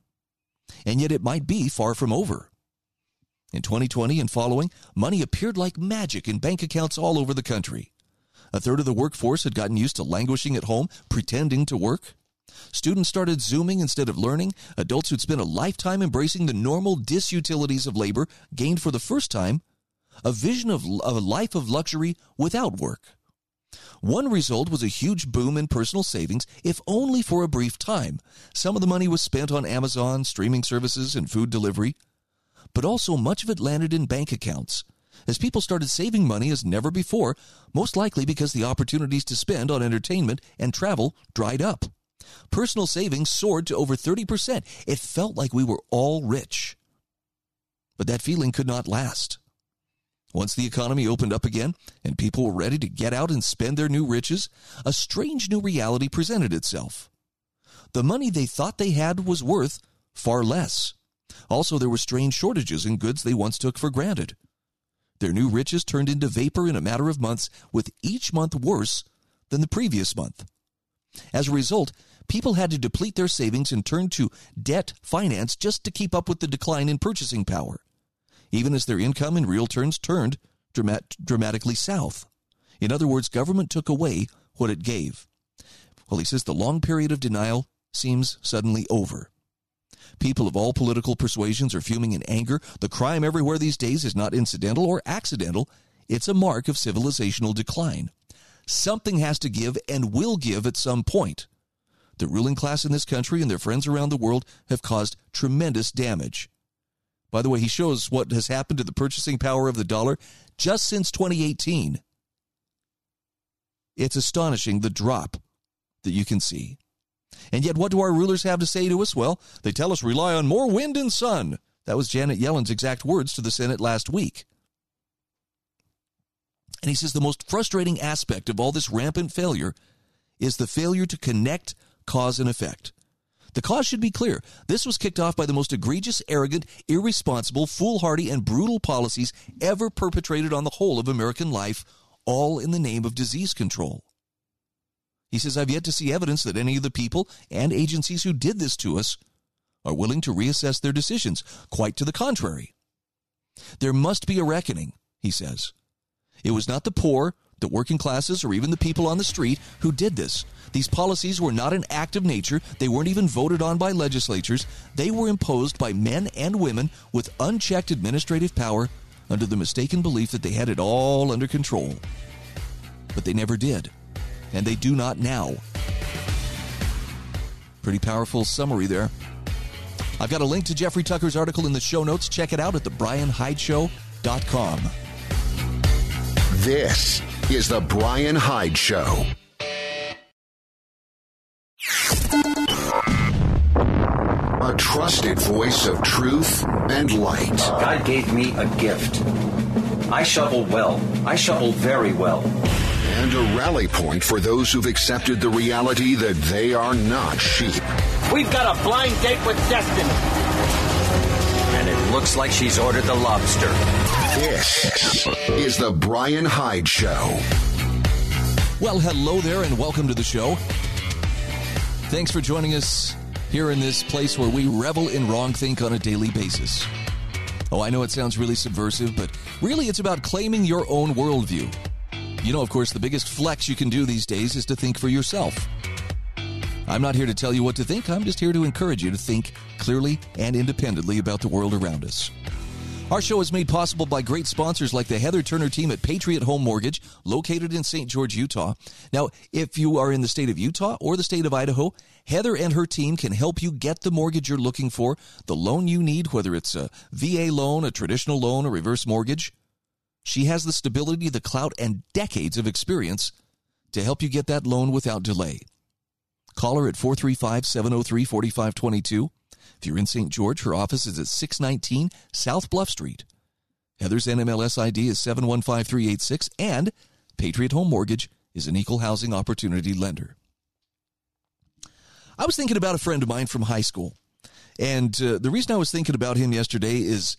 And yet it might be far from over. In 2020 and following, money appeared like magic in bank accounts all over the country. A third of the workforce had gotten used to languishing at home, pretending to work. Students started Zooming instead of learning. Adults who'd spent a lifetime embracing the normal disutilities of labor gained for the first time a vision of, of a life of luxury without work. One result was a huge boom in personal savings, if only for a brief time. Some of the money was spent on Amazon, streaming services, and food delivery, but also much of it landed in bank accounts as people started saving money as never before, most likely because the opportunities to spend on entertainment and travel dried up. Personal savings soared to over 30%. It felt like we were all rich. But that feeling could not last. Once the economy opened up again and people were ready to get out and spend their new riches, a strange new reality presented itself. The money they thought they had was worth far less. Also, there were strange shortages in goods they once took for granted. Their new riches turned into vapor in a matter of months, with each month worse than the previous month. As a result, people had to deplete their savings and turn to debt finance just to keep up with the decline in purchasing power, even as their income in real terms turned dramat- dramatically south. In other words, government took away what it gave. Well, he says the long period of denial seems suddenly over. People of all political persuasions are fuming in anger. The crime everywhere these days is not incidental or accidental, it's a mark of civilizational decline. Something has to give and will give at some point. The ruling class in this country and their friends around the world have caused tremendous damage. By the way, he shows what has happened to the purchasing power of the dollar just since 2018. It's astonishing the drop that you can see. And yet, what do our rulers have to say to us? Well, they tell us rely on more wind and sun. That was Janet Yellen's exact words to the Senate last week. And he says the most frustrating aspect of all this rampant failure is the failure to connect cause and effect. The cause should be clear. This was kicked off by the most egregious, arrogant, irresponsible, foolhardy, and brutal policies ever perpetrated on the whole of American life, all in the name of disease control. He says, I've yet to see evidence that any of the people and agencies who did this to us are willing to reassess their decisions. Quite to the contrary. There must be a reckoning, he says. It was not the poor, the working classes, or even the people on the street who did this. These policies were not an act of nature. They weren't even voted on by legislatures. They were imposed by men and women with unchecked administrative power under the mistaken belief that they had it all under control. But they never did and they do not now. Pretty powerful summary there. I've got a link to Jeffrey Tucker's article in the show notes. Check it out at thebrianhydeshow.com. This is The Brian Hyde Show. A trusted voice of truth and light. God gave me a gift. I shovel well. I shovel very well and a rally point for those who've accepted the reality that they are not sheep. We've got a blind date with destiny. And it looks like she's ordered the lobster. This is the Brian Hyde Show. Well, hello there, and welcome to the show. Thanks for joining us here in this place where we revel in wrongthink on a daily basis. Oh, I know it sounds really subversive, but really it's about claiming your own worldview you know, of course, the biggest flex you can do these days is to think for yourself. I'm not here to tell you what to think, I'm just here to encourage you to think clearly and independently about the world around us. Our show is made possible by great sponsors like the Heather Turner team at Patriot Home Mortgage, located in St. George, Utah. Now, if you are in the state of Utah or the state of Idaho, Heather and her team can help you get the mortgage you're looking for, the loan you need, whether it's a VA loan, a traditional loan, a reverse mortgage. She has the stability, the clout, and decades of experience to help you get that loan without delay. Call her at 435 703 4522. If you're in St. George, her office is at 619 South Bluff Street. Heather's NMLS ID is 715386, and Patriot Home Mortgage is an equal housing opportunity lender. I was thinking about a friend of mine from high school. And uh, the reason I was thinking about him yesterday is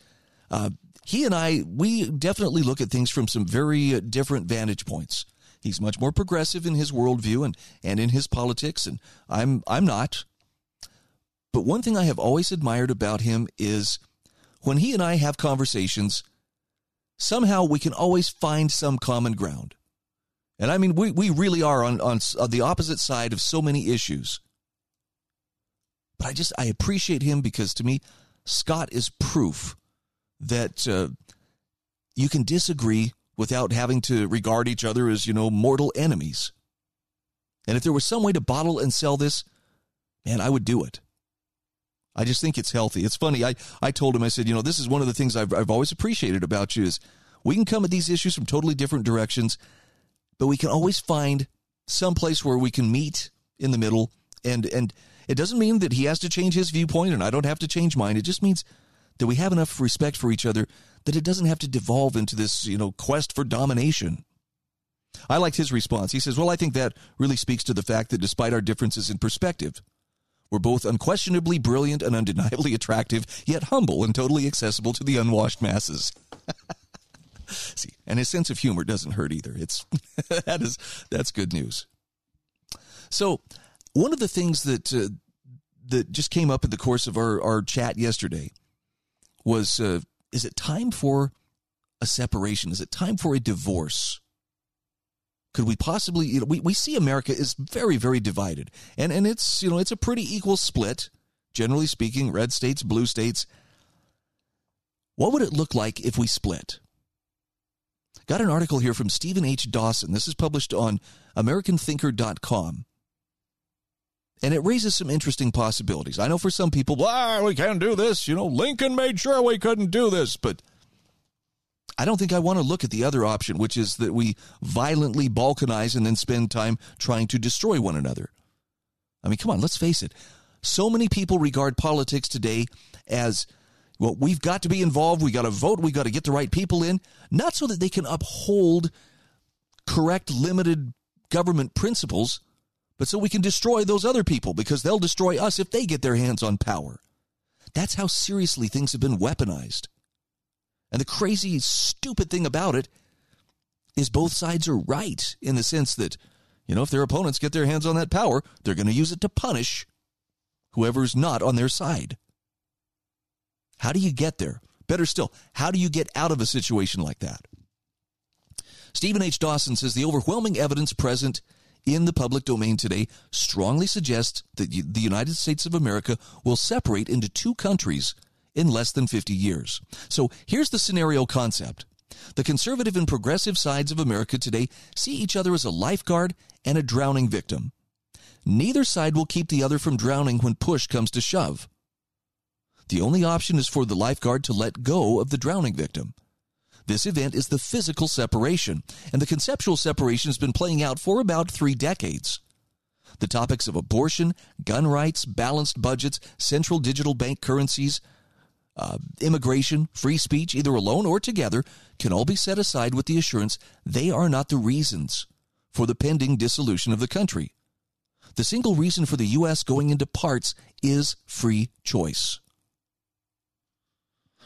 uh, he and I, we definitely look at things from some very uh, different vantage points. He's much more progressive in his worldview and, and in his politics, and I'm I'm not. But one thing I have always admired about him is when he and I have conversations, somehow we can always find some common ground. And I mean, we, we really are on, on, on the opposite side of so many issues. But I just, I appreciate him because to me, Scott is proof that uh, you can disagree without having to regard each other as, you know, mortal enemies. And if there was some way to bottle and sell this, man, I would do it. I just think it's healthy. It's funny. I, I told him, I said, you know, this is one of the things I've, I've always appreciated about you is we can come at these issues from totally different directions, but we can always find some place where we can meet in the middle. And, and it doesn't mean that he has to change his viewpoint and I don't have to change mine. It just means that we have enough respect for each other that it doesn't have to devolve into this, you know, quest for domination. I liked his response. He says, Well, I think that really speaks to the fact that despite our differences in perspective, we're both unquestionably brilliant and undeniably attractive, yet humble and totally accessible to the unwashed masses. See, and his sense of humor doesn't hurt either. It's that is that's good news. So, one of the things that uh, that just came up in the course of our our chat yesterday was uh, is it time for a separation? Is it time for a divorce? Could we possibly, you know, we, we see America is very, very divided. And, and it's, you know, it's a pretty equal split, generally speaking, red states, blue states. What would it look like if we split? Got an article here from Stephen H. Dawson. This is published on AmericanThinker.com. And it raises some interesting possibilities. I know for some people, ah, we can't do this. You know, Lincoln made sure we couldn't do this. But I don't think I want to look at the other option, which is that we violently balkanize and then spend time trying to destroy one another. I mean, come on, let's face it. So many people regard politics today as well, we've got to be involved, we got to vote, we got to get the right people in, not so that they can uphold correct limited government principles, but so we can destroy those other people because they'll destroy us if they get their hands on power. That's how seriously things have been weaponized. And the crazy, stupid thing about it is both sides are right in the sense that, you know, if their opponents get their hands on that power, they're going to use it to punish whoever's not on their side. How do you get there? Better still, how do you get out of a situation like that? Stephen H. Dawson says the overwhelming evidence present in the public domain today strongly suggests that the United States of America will separate into two countries in less than 50 years. So here's the scenario concept. The conservative and progressive sides of America today see each other as a lifeguard and a drowning victim. Neither side will keep the other from drowning when push comes to shove. The only option is for the lifeguard to let go of the drowning victim. This event is the physical separation, and the conceptual separation has been playing out for about three decades. The topics of abortion, gun rights, balanced budgets, central digital bank currencies, uh, immigration, free speech, either alone or together, can all be set aside with the assurance they are not the reasons for the pending dissolution of the country. The single reason for the U.S. going into parts is free choice.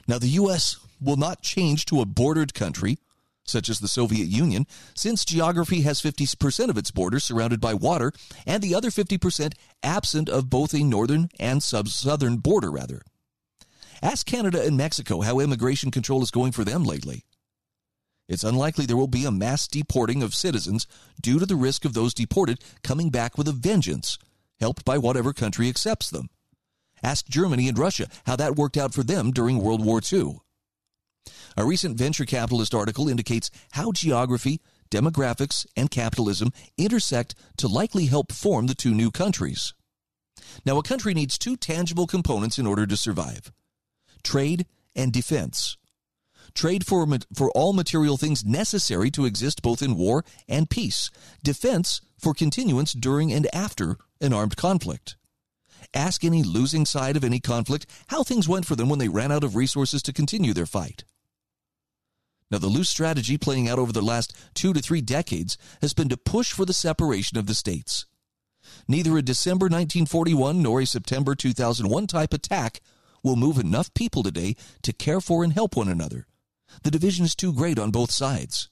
Now, the U.S. will not change to a bordered country, such as the Soviet Union, since geography has 50% of its borders surrounded by water and the other 50% absent of both a northern and southern border, rather. Ask Canada and Mexico how immigration control is going for them lately. It's unlikely there will be a mass deporting of citizens due to the risk of those deported coming back with a vengeance, helped by whatever country accepts them. Ask Germany and Russia how that worked out for them during World War II. A recent venture capitalist article indicates how geography, demographics, and capitalism intersect to likely help form the two new countries. Now, a country needs two tangible components in order to survive trade, and defense. Trade for, for all material things necessary to exist both in war and peace. Defense for continuance during and after an armed conflict. Ask any losing side of any conflict how things went for them when they ran out of resources to continue their fight. Now, the loose strategy playing out over the last two to three decades has been to push for the separation of the states. Neither a December 1941 nor a September 2001 type attack will move enough people today to care for and help one another. The division is too great on both sides.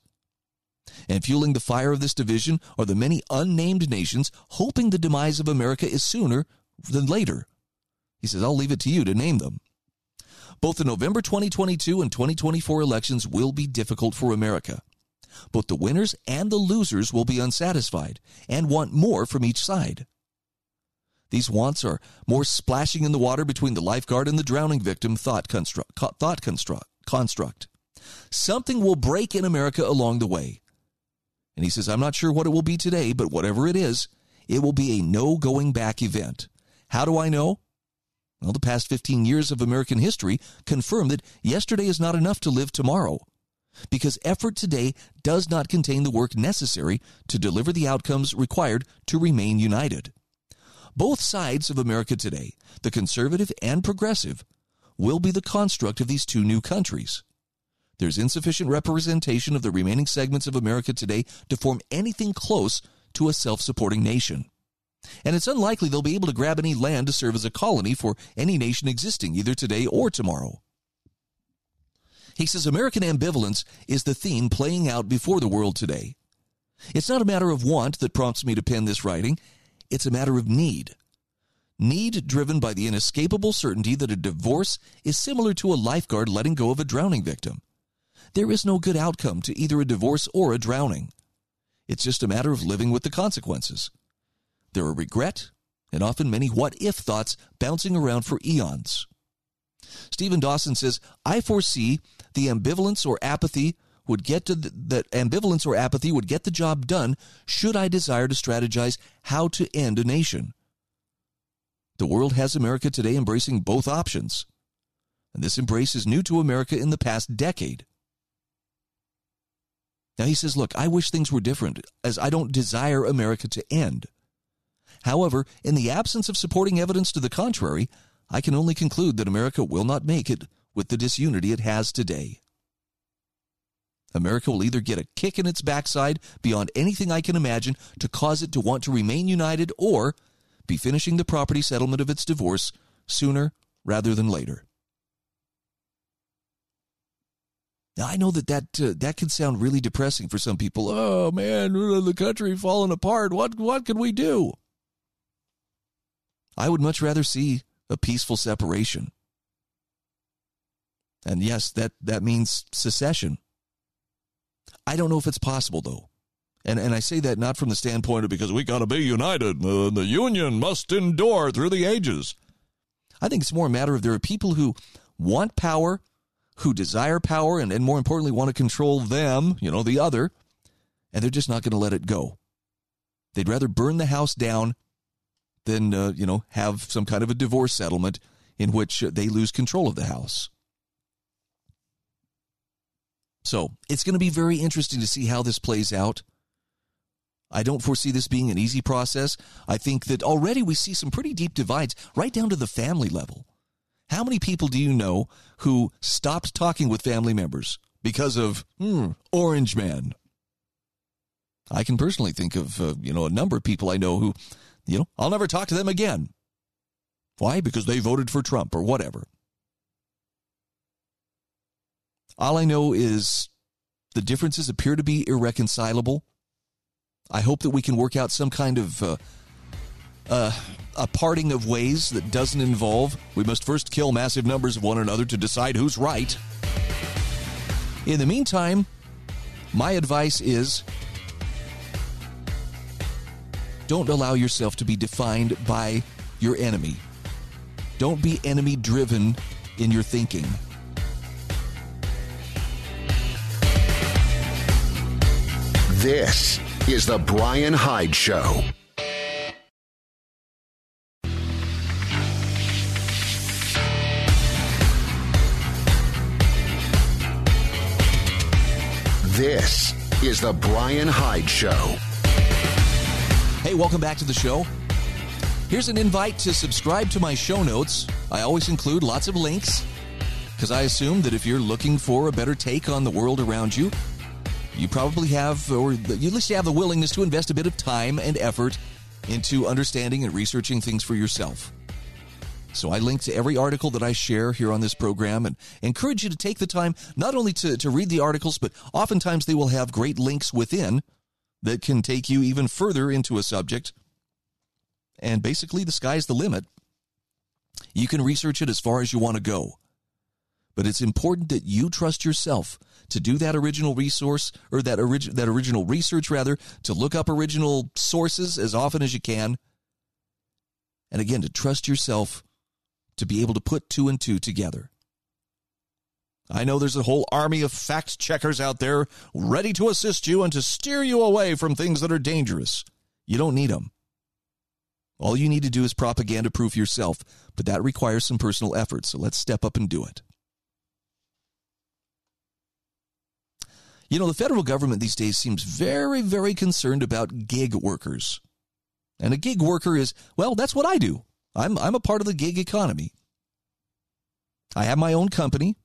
And fueling the fire of this division are the many unnamed nations hoping the demise of America is sooner than later. He says, I'll leave it to you to name them. Both the November 2022 and 2024 elections will be difficult for America. Both the winners and the losers will be unsatisfied and want more from each side. These wants are more splashing in the water between the lifeguard and the drowning victim thought construct. Thought construct, construct. something will break in America along the way. And he says, I'm not sure what it will be today, but whatever it is, it will be a no going back event. How do I know? Well, the past 15 years of American history confirm that yesterday is not enough to live tomorrow. Because effort today does not contain the work necessary to deliver the outcomes required to remain united. Both sides of America today, the conservative and progressive, will be the construct of these two new countries. There's insufficient representation of the remaining segments of America today to form anything close to a self supporting nation. And it's unlikely they'll be able to grab any land to serve as a colony for any nation existing, either today or tomorrow. He says American ambivalence is the theme playing out before the world today. It's not a matter of want that prompts me to pen this writing, it's a matter of need. Need driven by the inescapable certainty that a divorce is similar to a lifeguard letting go of a drowning victim. There is no good outcome to either a divorce or a drowning. It's just a matter of living with the consequences. There are regret and often many what if thoughts bouncing around for eons. Stephen Dawson says, I foresee the ambivalence or apathy would get to the, that ambivalence or apathy would get the job done should I desire to strategize how to end a nation. The world has America today embracing both options. And this embrace is new to America in the past decade. Now he says, Look, I wish things were different, as I don't desire America to end. However, in the absence of supporting evidence to the contrary, I can only conclude that America will not make it with the disunity it has today. America will either get a kick in its backside beyond anything I can imagine to cause it to want to remain united or be finishing the property settlement of its divorce sooner rather than later. Now, I know that that, uh, that can sound really depressing for some people. Oh, man, the country falling apart. What, what can we do? I would much rather see a peaceful separation. And yes, that, that means secession. I don't know if it's possible, though. And, and I say that not from the standpoint of because we got to be united. Uh, the union must endure through the ages. I think it's more a matter of there are people who want power, who desire power, and, and more importantly, want to control them, you know, the other, and they're just not going to let it go. They'd rather burn the house down than, uh, you know, have some kind of a divorce settlement in which they lose control of the house. So it's going to be very interesting to see how this plays out. I don't foresee this being an easy process. I think that already we see some pretty deep divides right down to the family level. How many people do you know who stopped talking with family members because of hmm, Orange Man? I can personally think of uh, you know a number of people I know who, you know, I'll never talk to them again. Why? Because they voted for Trump or whatever. All I know is the differences appear to be irreconcilable. I hope that we can work out some kind of uh, uh, a parting of ways that doesn't involve we must first kill massive numbers of one another to decide who's right. In the meantime, my advice is don't allow yourself to be defined by your enemy. Don't be enemy driven in your thinking. This is The Brian Hyde Show. This is The Brian Hyde Show. Hey, welcome back to the show. Here's an invite to subscribe to my show notes. I always include lots of links because I assume that if you're looking for a better take on the world around you, you probably have, or at least you have the willingness to invest a bit of time and effort into understanding and researching things for yourself. So I link to every article that I share here on this program and encourage you to take the time not only to, to read the articles, but oftentimes they will have great links within that can take you even further into a subject. And basically, the sky's the limit. You can research it as far as you want to go. But it's important that you trust yourself to do that original resource or that, orig- that original research rather, to look up original sources as often as you can. And again, to trust yourself to be able to put two and two together. I know there's a whole army of fact checkers out there ready to assist you and to steer you away from things that are dangerous. You don't need them. All you need to do is propaganda proof yourself, but that requires some personal effort, so let's step up and do it. You know, the federal government these days seems very, very concerned about gig workers. And a gig worker is, well, that's what I do. I'm, I'm a part of the gig economy. I have my own company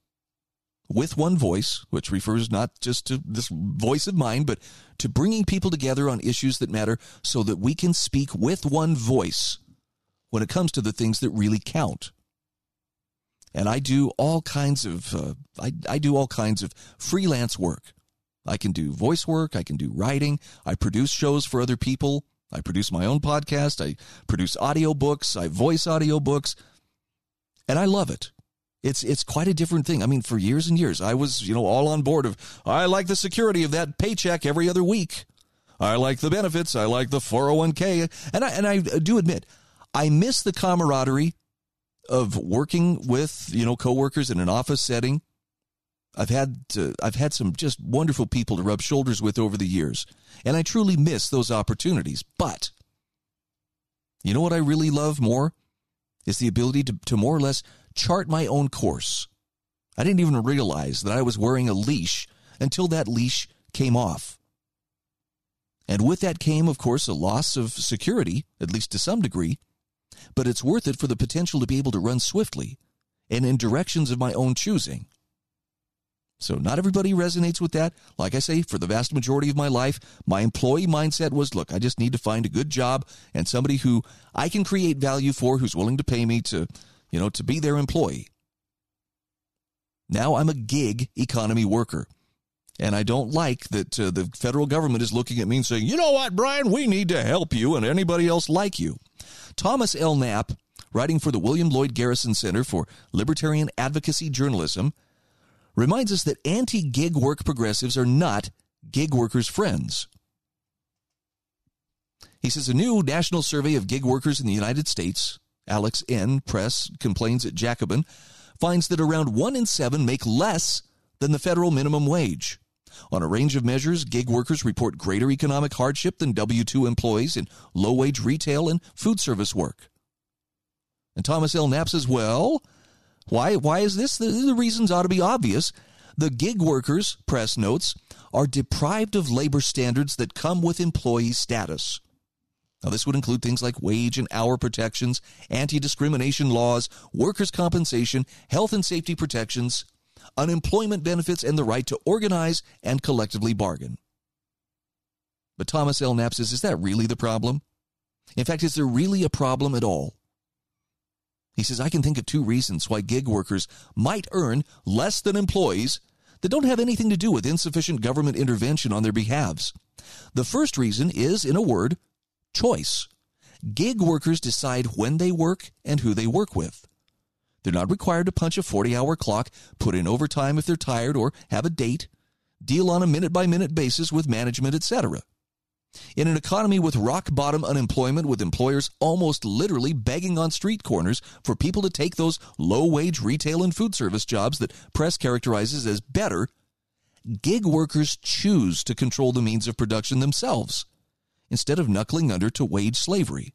with one voice, which refers not just to this voice of mine, but to bringing people together on issues that matter so that we can speak with one voice when it comes to the things that really count. And I do all kinds of uh, I, I do all kinds of freelance work. I can do voice work, I can do writing, I produce shows for other people, I produce my own podcast, I produce audiobooks, I voice audiobooks, and I love it. It's it's quite a different thing. I mean, for years and years, I was you know all on board of I like the security of that paycheck every other week. I like the benefits. I like the 401k, and I and I do admit I miss the camaraderie of working with you know coworkers in an office setting. I've had to, I've had some just wonderful people to rub shoulders with over the years, and I truly miss those opportunities. But you know what I really love more is the ability to, to more or less chart my own course. I didn't even realize that I was wearing a leash until that leash came off. And with that came, of course, a loss of security, at least to some degree, but it's worth it for the potential to be able to run swiftly and in directions of my own choosing. So, not everybody resonates with that. Like I say, for the vast majority of my life, my employee mindset was look, I just need to find a good job and somebody who I can create value for, who's willing to pay me to you know, to be their employee. Now I'm a gig economy worker. And I don't like that uh, the federal government is looking at me and saying, you know what, Brian, we need to help you and anybody else like you. Thomas L. Knapp, writing for the William Lloyd Garrison Center for Libertarian Advocacy Journalism, reminds us that anti gig work progressives are not gig workers' friends. He says a new national survey of gig workers in the United States Alex N. Press complains at Jacobin, finds that around one in seven make less than the federal minimum wage. On a range of measures, gig workers report greater economic hardship than W 2 employees in low wage retail and food service work. And Thomas L. Knapp says, well, why, why is this? The, the reasons ought to be obvious. The gig workers, press notes, are deprived of labor standards that come with employee status. Now, this would include things like wage and hour protections, anti discrimination laws, workers' compensation, health and safety protections, unemployment benefits, and the right to organize and collectively bargain. But Thomas L. Knapp says, is that really the problem? In fact, is there really a problem at all? He says, I can think of two reasons why gig workers might earn less than employees that don't have anything to do with insufficient government intervention on their behalves. The first reason is, in a word, choice. Gig workers decide when they work and who they work with. They're not required to punch a 40 hour clock, put in overtime if they're tired, or have a date, deal on a minute by minute basis with management, etc. In an economy with rock bottom unemployment, with employers almost literally begging on street corners for people to take those low wage retail and food service jobs that press characterizes as better, gig workers choose to control the means of production themselves instead of knuckling under to wage slavery.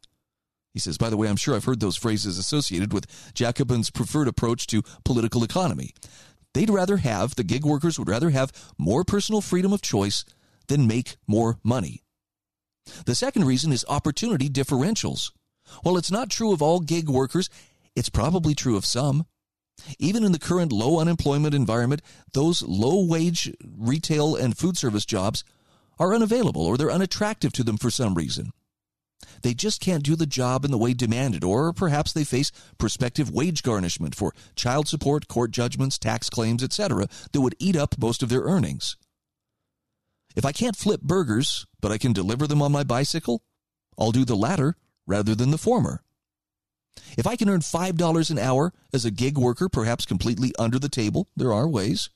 He says, by the way, I'm sure I've heard those phrases associated with Jacobin's preferred approach to political economy. They'd rather have, the gig workers would rather have more personal freedom of choice than make more money. The second reason is opportunity differentials. While it's not true of all gig workers, it's probably true of some. Even in the current low unemployment environment, those low wage retail and food service jobs are unavailable or they're unattractive to them for some reason. They just can't do the job in the way demanded, or perhaps they face prospective wage garnishment for child support, court judgments, tax claims, etc., that would eat up most of their earnings. If I can't flip burgers, but I can deliver them on my bicycle, I'll do the latter rather than the former. If I can earn $5 an hour as a gig worker, perhaps completely under the table, there are ways,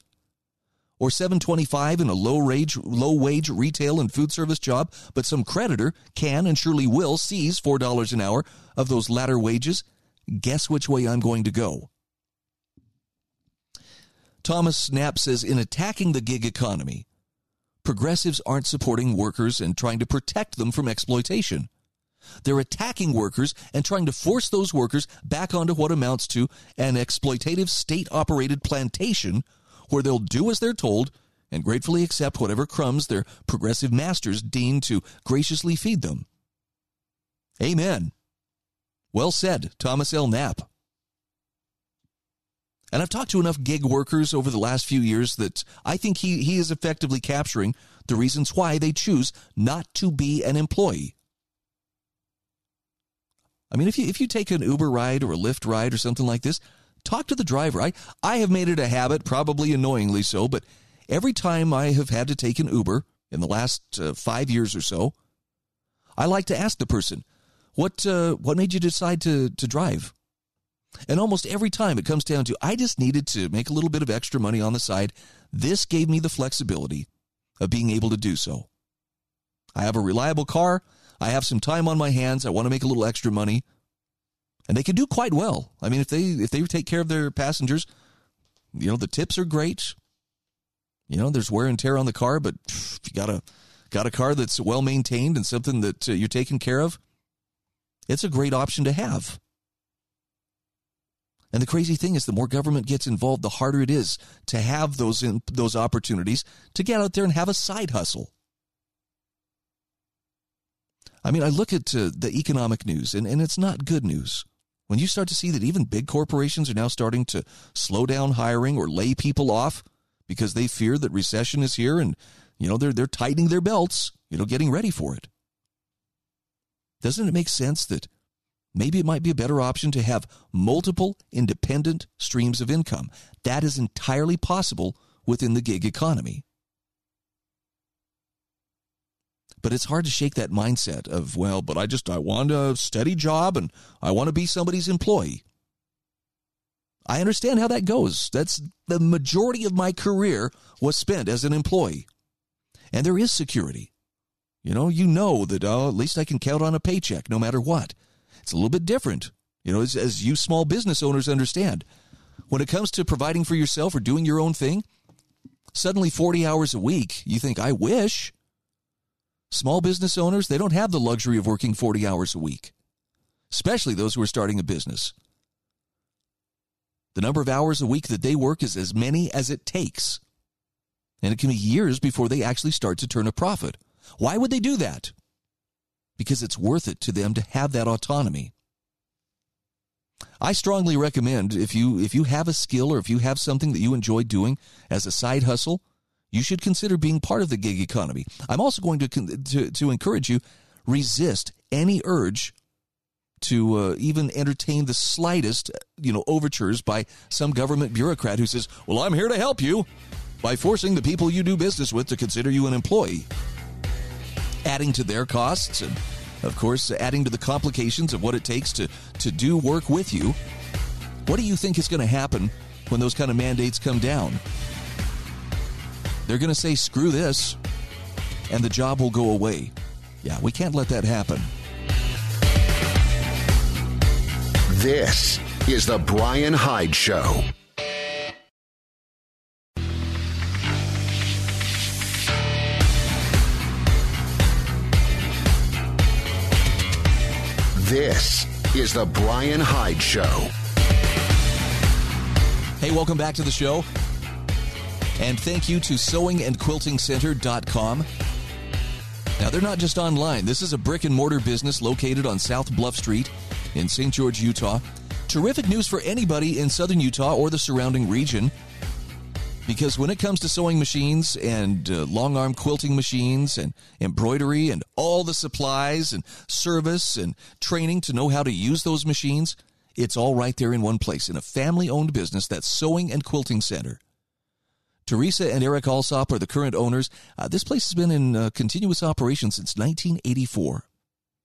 or 725 in a low wage low wage retail and food service job, but some creditor can and surely will seize $4 an hour of those latter wages, guess which way I'm going to go. Thomas Knapp says in attacking the gig economy, progressives aren't supporting workers and trying to protect them from exploitation. They're attacking workers and trying to force those workers back onto what amounts to an exploitative state operated plantation where they'll do as they're told and gratefully accept whatever crumbs their progressive masters deign to graciously feed them. Amen. Well said, Thomas L. Knapp. And I've talked to enough gig workers over the last few years that I think he, he is effectively capturing the reasons why they choose not to be an employee. I mean, if you if you take an Uber ride or a Lyft ride or something like this, talk to the driver. I I have made it a habit, probably annoyingly so, but every time I have had to take an Uber in the last uh, five years or so, I like to ask the person, "What uh, what made you decide to to drive?" And almost every time it comes down to, I just needed to make a little bit of extra money on the side. This gave me the flexibility of being able to do so. I have a reliable car. I have some time on my hands. I want to make a little extra money. And they can do quite well. I mean, if they if they take care of their passengers, you know, the tips are great. You know, there's wear and tear on the car, but if you got a got a car that's well maintained and something that uh, you're taking care of, it's a great option to have. And the crazy thing is, the more government gets involved, the harder it is to have those in, those opportunities to get out there and have a side hustle. I mean, I look at uh, the economic news, and, and it's not good news. When you start to see that even big corporations are now starting to slow down hiring or lay people off because they fear that recession is here and, you know, they're, they're tightening their belts, you know, getting ready for it. Doesn't it make sense that maybe it might be a better option to have multiple independent streams of income? That is entirely possible within the gig economy. But it's hard to shake that mindset of, well, but I just, I want a steady job and I want to be somebody's employee. I understand how that goes. That's the majority of my career was spent as an employee. And there is security. You know, you know that oh, at least I can count on a paycheck no matter what. It's a little bit different, you know, as, as you small business owners understand. When it comes to providing for yourself or doing your own thing, suddenly 40 hours a week, you think, I wish. Small business owners, they don't have the luxury of working 40 hours a week, especially those who are starting a business. The number of hours a week that they work is as many as it takes. And it can be years before they actually start to turn a profit. Why would they do that? Because it's worth it to them to have that autonomy. I strongly recommend if you if you have a skill or if you have something that you enjoy doing as a side hustle, you should consider being part of the gig economy. I'm also going to to, to encourage you resist any urge to uh, even entertain the slightest, you know, overtures by some government bureaucrat who says, "Well, I'm here to help you," by forcing the people you do business with to consider you an employee, adding to their costs and, of course, adding to the complications of what it takes to to do work with you. What do you think is going to happen when those kind of mandates come down? They're going to say, screw this, and the job will go away. Yeah, we can't let that happen. This is The Brian Hyde Show. This is The Brian Hyde Show. Hey, welcome back to the show. And thank you to sewingandquiltingcenter.com. Now, they're not just online. This is a brick and mortar business located on South Bluff Street in St. George, Utah. Terrific news for anybody in southern Utah or the surrounding region. Because when it comes to sewing machines and uh, long arm quilting machines and embroidery and all the supplies and service and training to know how to use those machines, it's all right there in one place in a family owned business that's Sewing and Quilting Center. Teresa and Eric Alsop are the current owners. Uh, this place has been in uh, continuous operation since 1984.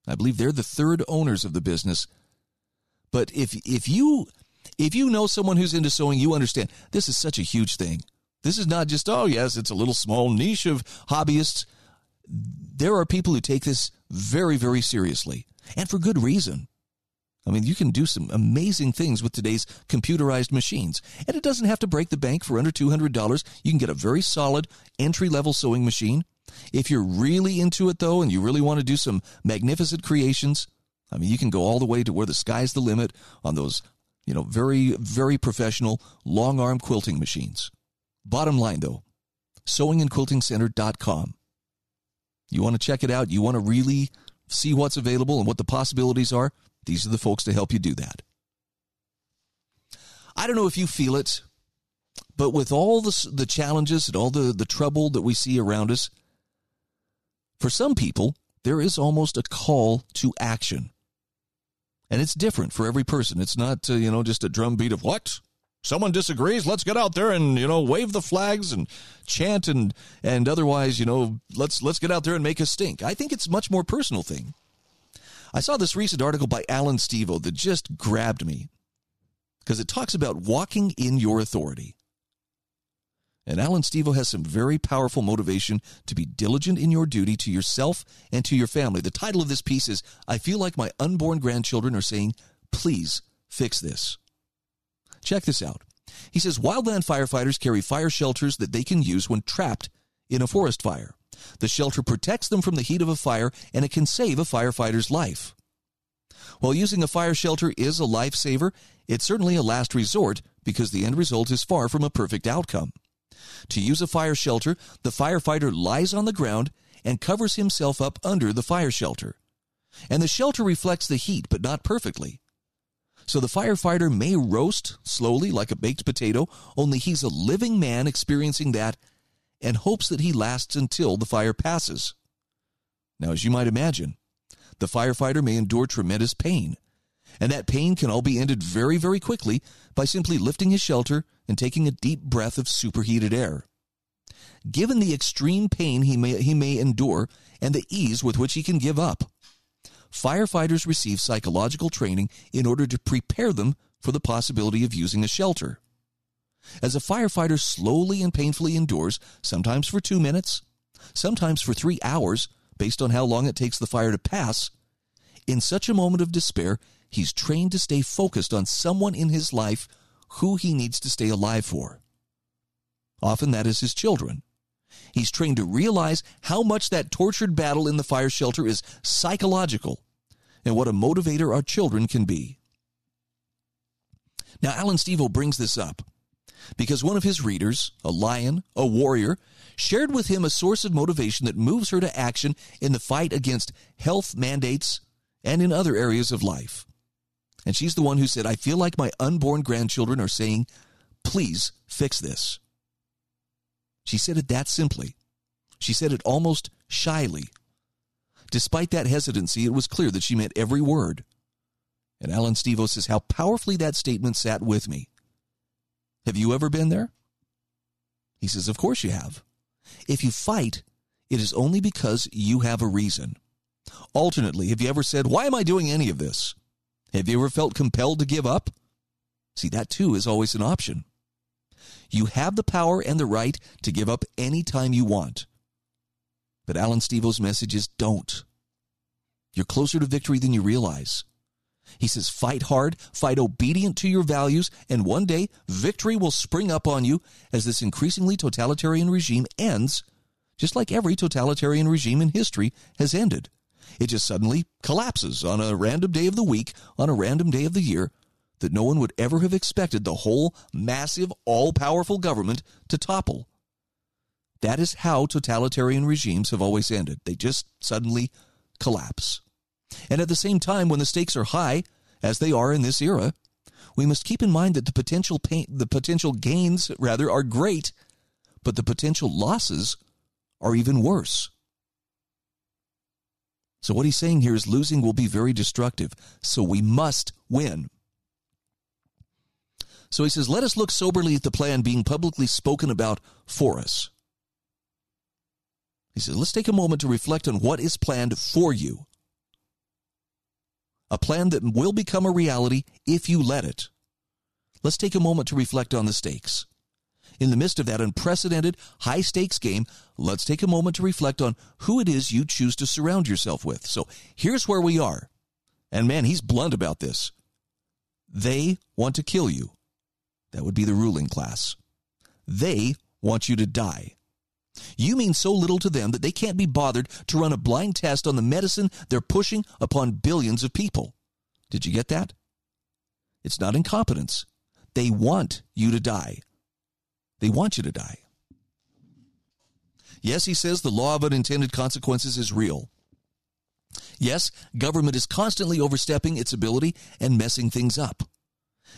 I believe they're the third owners of the business. But if if you if you know someone who's into sewing, you understand this is such a huge thing. This is not just oh yes, it's a little small niche of hobbyists. There are people who take this very very seriously, and for good reason. I mean, you can do some amazing things with today's computerized machines. And it doesn't have to break the bank for under $200. You can get a very solid entry level sewing machine. If you're really into it, though, and you really want to do some magnificent creations, I mean, you can go all the way to where the sky's the limit on those, you know, very, very professional long arm quilting machines. Bottom line, though, sewingandquiltingcenter.com. You want to check it out? You want to really see what's available and what the possibilities are? These are the folks to help you do that. I don't know if you feel it, but with all the, the challenges and all the, the trouble that we see around us, for some people, there is almost a call to action. And it's different for every person. It's not, uh, you know, just a drumbeat of what? Someone disagrees. Let's get out there and, you know, wave the flags and chant and, and otherwise, you know, let's, let's get out there and make a stink. I think it's much more personal thing. I saw this recent article by Alan Stevo that just grabbed me because it talks about walking in your authority. And Alan Stevo has some very powerful motivation to be diligent in your duty to yourself and to your family. The title of this piece is I Feel Like My Unborn Grandchildren Are Saying, Please Fix This. Check this out. He says wildland firefighters carry fire shelters that they can use when trapped in a forest fire. The shelter protects them from the heat of a fire and it can save a firefighter's life. While using a fire shelter is a lifesaver, it's certainly a last resort because the end result is far from a perfect outcome. To use a fire shelter, the firefighter lies on the ground and covers himself up under the fire shelter. And the shelter reflects the heat, but not perfectly. So the firefighter may roast slowly like a baked potato, only he's a living man experiencing that and hopes that he lasts until the fire passes. Now, as you might imagine, the firefighter may endure tremendous pain, and that pain can all be ended very, very quickly by simply lifting his shelter and taking a deep breath of superheated air. Given the extreme pain he may, he may endure and the ease with which he can give up, firefighters receive psychological training in order to prepare them for the possibility of using a shelter. As a firefighter slowly and painfully endures, sometimes for two minutes, sometimes for three hours, based on how long it takes the fire to pass, in such a moment of despair, he's trained to stay focused on someone in his life who he needs to stay alive for. Often that is his children. He's trained to realize how much that tortured battle in the fire shelter is psychological and what a motivator our children can be. Now, Alan Stevo brings this up because one of his readers, a lion, a warrior, shared with him a source of motivation that moves her to action in the fight against health mandates and in other areas of life. And she's the one who said, I feel like my unborn grandchildren are saying, please fix this. She said it that simply. She said it almost shyly. Despite that hesitancy, it was clear that she meant every word. And Alan Stevo says how powerfully that statement sat with me. Have you ever been there? He says, Of course you have. If you fight, it is only because you have a reason. Alternately, have you ever said, Why am I doing any of this? Have you ever felt compelled to give up? See, that too is always an option. You have the power and the right to give up any time you want. But Alan Stevo's message is don't. You're closer to victory than you realize. He says, fight hard, fight obedient to your values, and one day victory will spring up on you as this increasingly totalitarian regime ends, just like every totalitarian regime in history has ended. It just suddenly collapses on a random day of the week, on a random day of the year, that no one would ever have expected the whole massive, all powerful government to topple. That is how totalitarian regimes have always ended. They just suddenly collapse. And at the same time, when the stakes are high, as they are in this era, we must keep in mind that the potential pain, the potential gains rather are great, but the potential losses are even worse. So, what he's saying here is losing will be very destructive. So, we must win. So, he says, let us look soberly at the plan being publicly spoken about for us. He says, let's take a moment to reflect on what is planned for you. A plan that will become a reality if you let it. Let's take a moment to reflect on the stakes in the midst of that unprecedented high stakes game, let's take a moment to reflect on who it is you choose to surround yourself with. So here's where we are. And man, he's blunt about this. They want to kill you. That would be the ruling class. They want you to die. You mean so little to them that they can't be bothered to run a blind test on the medicine they're pushing upon billions of people. Did you get that? It's not incompetence. They want you to die. They want you to die. Yes, he says the law of unintended consequences is real. Yes, government is constantly overstepping its ability and messing things up.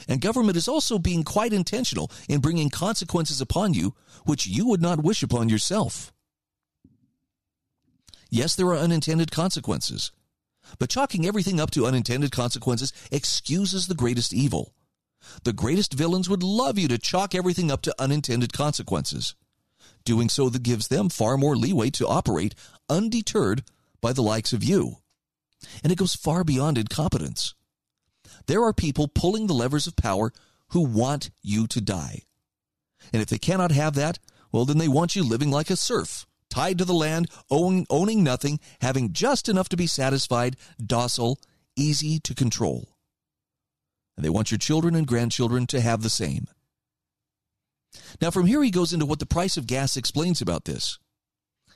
And government is also being quite intentional in bringing consequences upon you which you would not wish upon yourself. Yes, there are unintended consequences. But chalking everything up to unintended consequences excuses the greatest evil. The greatest villains would love you to chalk everything up to unintended consequences. Doing so that gives them far more leeway to operate undeterred by the likes of you. And it goes far beyond incompetence. There are people pulling the levers of power who want you to die. And if they cannot have that, well, then they want you living like a serf, tied to the land, owning, nothing, having just enough to be satisfied, docile, easy to control. And they want your children and grandchildren to have the same. Now, from here, he goes into what the price of gas explains about this.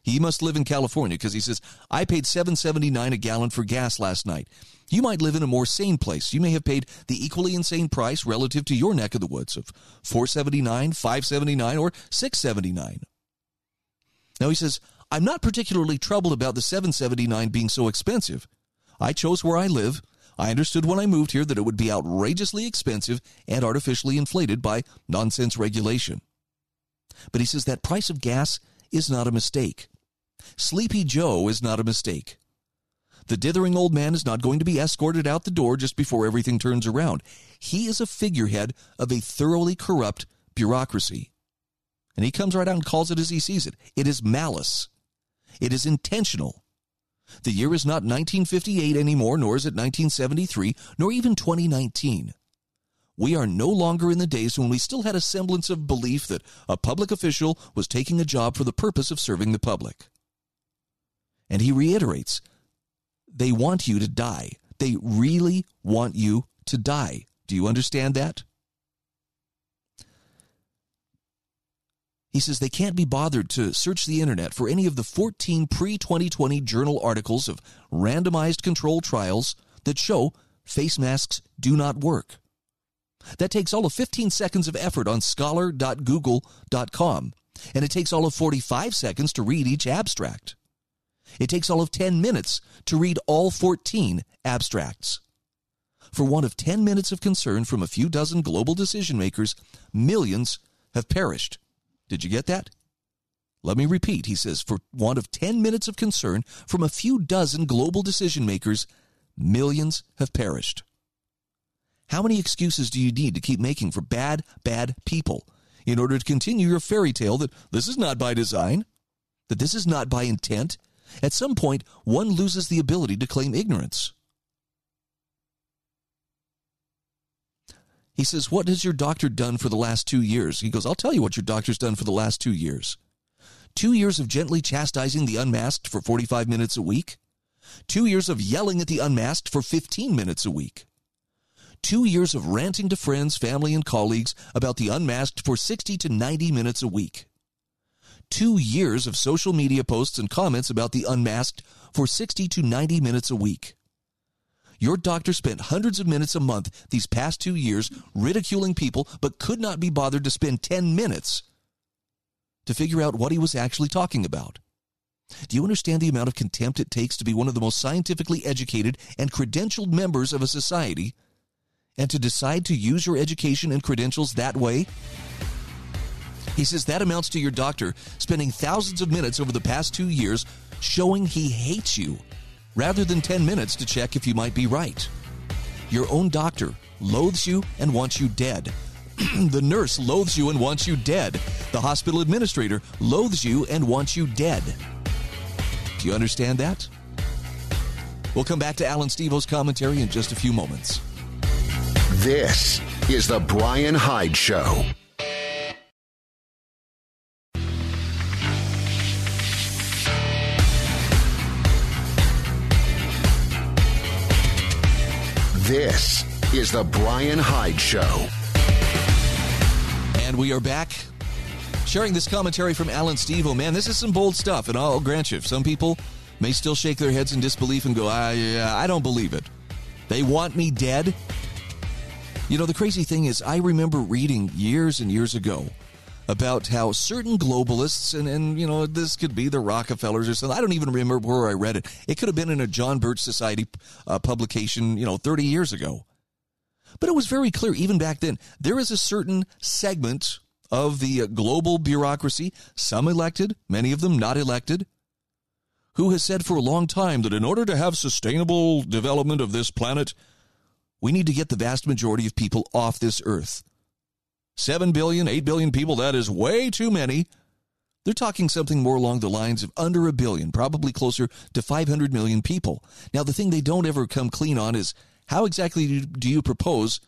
He must live in California because he says, I paid $7.79 a gallon for gas last night. You might live in a more sane place. You may have paid the equally insane price relative to your neck of the woods of $4.79, $5.79, or $6.79. Now he says, I'm not particularly troubled about the $7.79 being so expensive. I chose where I live. I understood when I moved here that it would be outrageously expensive and artificially inflated by nonsense regulation. But he says that price of gas is not a mistake. Sleepy Joe is not a mistake. The dithering old man is not going to be escorted out the door just before everything turns around. He is a figurehead of a thoroughly corrupt bureaucracy. And he comes right out and calls it as he sees it. It is malice. It is intentional. The year is not 1958 anymore, nor is it 1973, nor even 2019. We are no longer in the days when we still had a semblance of belief that a public official was taking a job for the purpose of serving the public. And he reiterates they want you to die. They really want you to die. Do you understand that? He says they can't be bothered to search the internet for any of the 14 pre 2020 journal articles of randomized control trials that show face masks do not work. That takes all of 15 seconds of effort on scholar.google.com, and it takes all of 45 seconds to read each abstract. It takes all of 10 minutes to read all 14 abstracts. For want of 10 minutes of concern from a few dozen global decision makers, millions have perished. Did you get that? Let me repeat, he says, for want of 10 minutes of concern from a few dozen global decision makers, millions have perished. How many excuses do you need to keep making for bad, bad people in order to continue your fairy tale that this is not by design, that this is not by intent, at some point, one loses the ability to claim ignorance. He says, What has your doctor done for the last two years? He goes, I'll tell you what your doctor's done for the last two years. Two years of gently chastising the unmasked for 45 minutes a week. Two years of yelling at the unmasked for 15 minutes a week. Two years of ranting to friends, family, and colleagues about the unmasked for 60 to 90 minutes a week two years of social media posts and comments about the unmasked for 60 to 90 minutes a week. Your doctor spent hundreds of minutes a month these past two years ridiculing people, but could not be bothered to spend 10 minutes to figure out what he was actually talking about. Do you understand the amount of contempt it takes to be one of the most scientifically educated and credentialed members of a society and to decide to use your education and credentials that way? He says that amounts to your doctor spending thousands of minutes over the past two years showing he hates you, rather than 10 minutes to check if you might be right. Your own doctor loathes you and wants you dead. the nurse loathes you and wants you dead. The hospital administrator loathes you and wants you dead. Do you understand that? We'll come back to Alan Stevo's commentary in just a few moments. This is the Brian Hyde Show. This is the Brian Hyde Show. And we are back sharing this commentary from Alan Stevo. Man, this is some bold stuff, and I'll grant you, some people may still shake their heads in disbelief and go, I, I don't believe it. They want me dead. You know, the crazy thing is, I remember reading years and years ago about how certain globalists, and, and you know, this could be the Rockefellers or something. I don't even remember where I read it. It could have been in a John Birch Society uh, publication, you know, 30 years ago. But it was very clear, even back then, there is a certain segment of the uh, global bureaucracy, some elected, many of them not elected, who has said for a long time that in order to have sustainable development of this planet, we need to get the vast majority of people off this earth. 7 billion, 8 billion people, that is way too many. They're talking something more along the lines of under a billion, probably closer to 500 million people. Now, the thing they don't ever come clean on is how exactly do you propose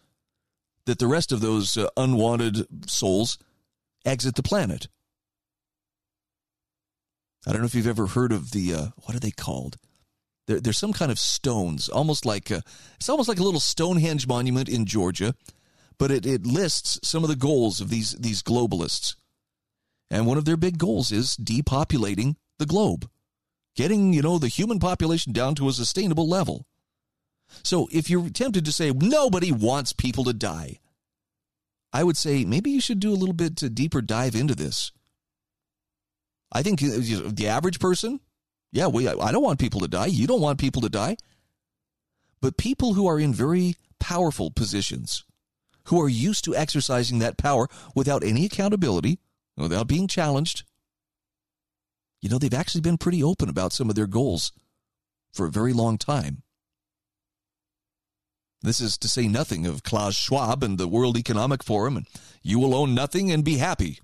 that the rest of those uh, unwanted souls exit the planet? I don't know if you've ever heard of the, uh, what are they called? There, there's some kind of stones, almost like a, it's almost like a little Stonehenge monument in Georgia, but it, it lists some of the goals of these these globalists. And one of their big goals is depopulating the globe, getting you know the human population down to a sustainable level. So if you're tempted to say nobody wants people to die, I would say maybe you should do a little bit deeper dive into this. I think the average person yeah, we, I don't want people to die. You don't want people to die. But people who are in very powerful positions, who are used to exercising that power without any accountability, without being challenged, you know, they've actually been pretty open about some of their goals for a very long time. This is to say nothing of Klaus Schwab and the World Economic Forum, and you will own nothing and be happy.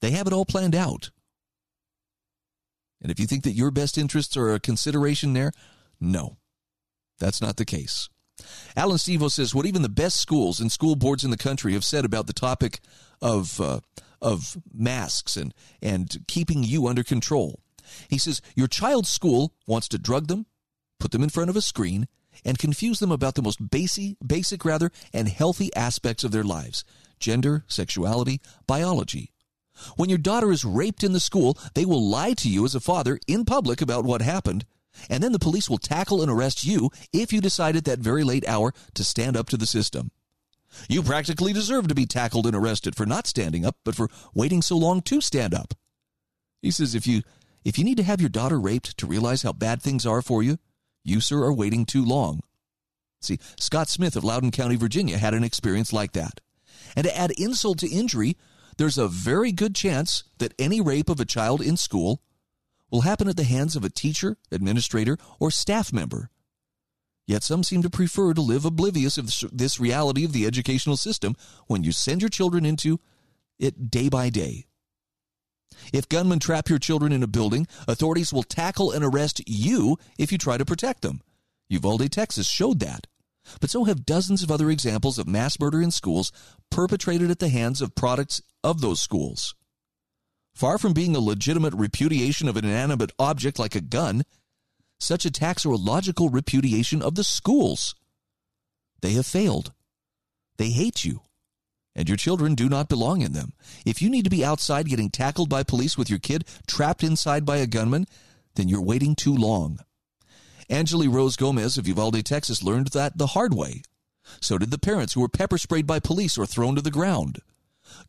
They have it all planned out. And if you think that your best interests are a consideration there, no, that's not the case. Alan Stevo says what even the best schools and school boards in the country have said about the topic of uh, of masks and and keeping you under control. He says your child's school wants to drug them, put them in front of a screen, and confuse them about the most basic, basic rather, and healthy aspects of their lives: gender, sexuality, biology. When your daughter is raped in the school, they will lie to you as a father in public about what happened, and then the police will tackle and arrest you if you decide at that very late hour to stand up to the system. You practically deserve to be tackled and arrested for not standing up, but for waiting so long to stand up. He says if you if you need to have your daughter raped to realize how bad things are for you, you sir are waiting too long. See, Scott Smith of Loudoun County, Virginia had an experience like that. And to add insult to injury, there's a very good chance that any rape of a child in school will happen at the hands of a teacher, administrator, or staff member. Yet some seem to prefer to live oblivious of this reality of the educational system when you send your children into it day by day. If gunmen trap your children in a building, authorities will tackle and arrest you if you try to protect them. Uvalde, Texas showed that. But so have dozens of other examples of mass murder in schools perpetrated at the hands of products of those schools. Far from being a legitimate repudiation of an inanimate object like a gun, such attacks are a logical repudiation of the schools. They have failed. They hate you. And your children do not belong in them. If you need to be outside getting tackled by police with your kid trapped inside by a gunman, then you're waiting too long. Angeli Rose Gomez of Uvalde, Texas learned that the hard way. So did the parents who were pepper sprayed by police or thrown to the ground.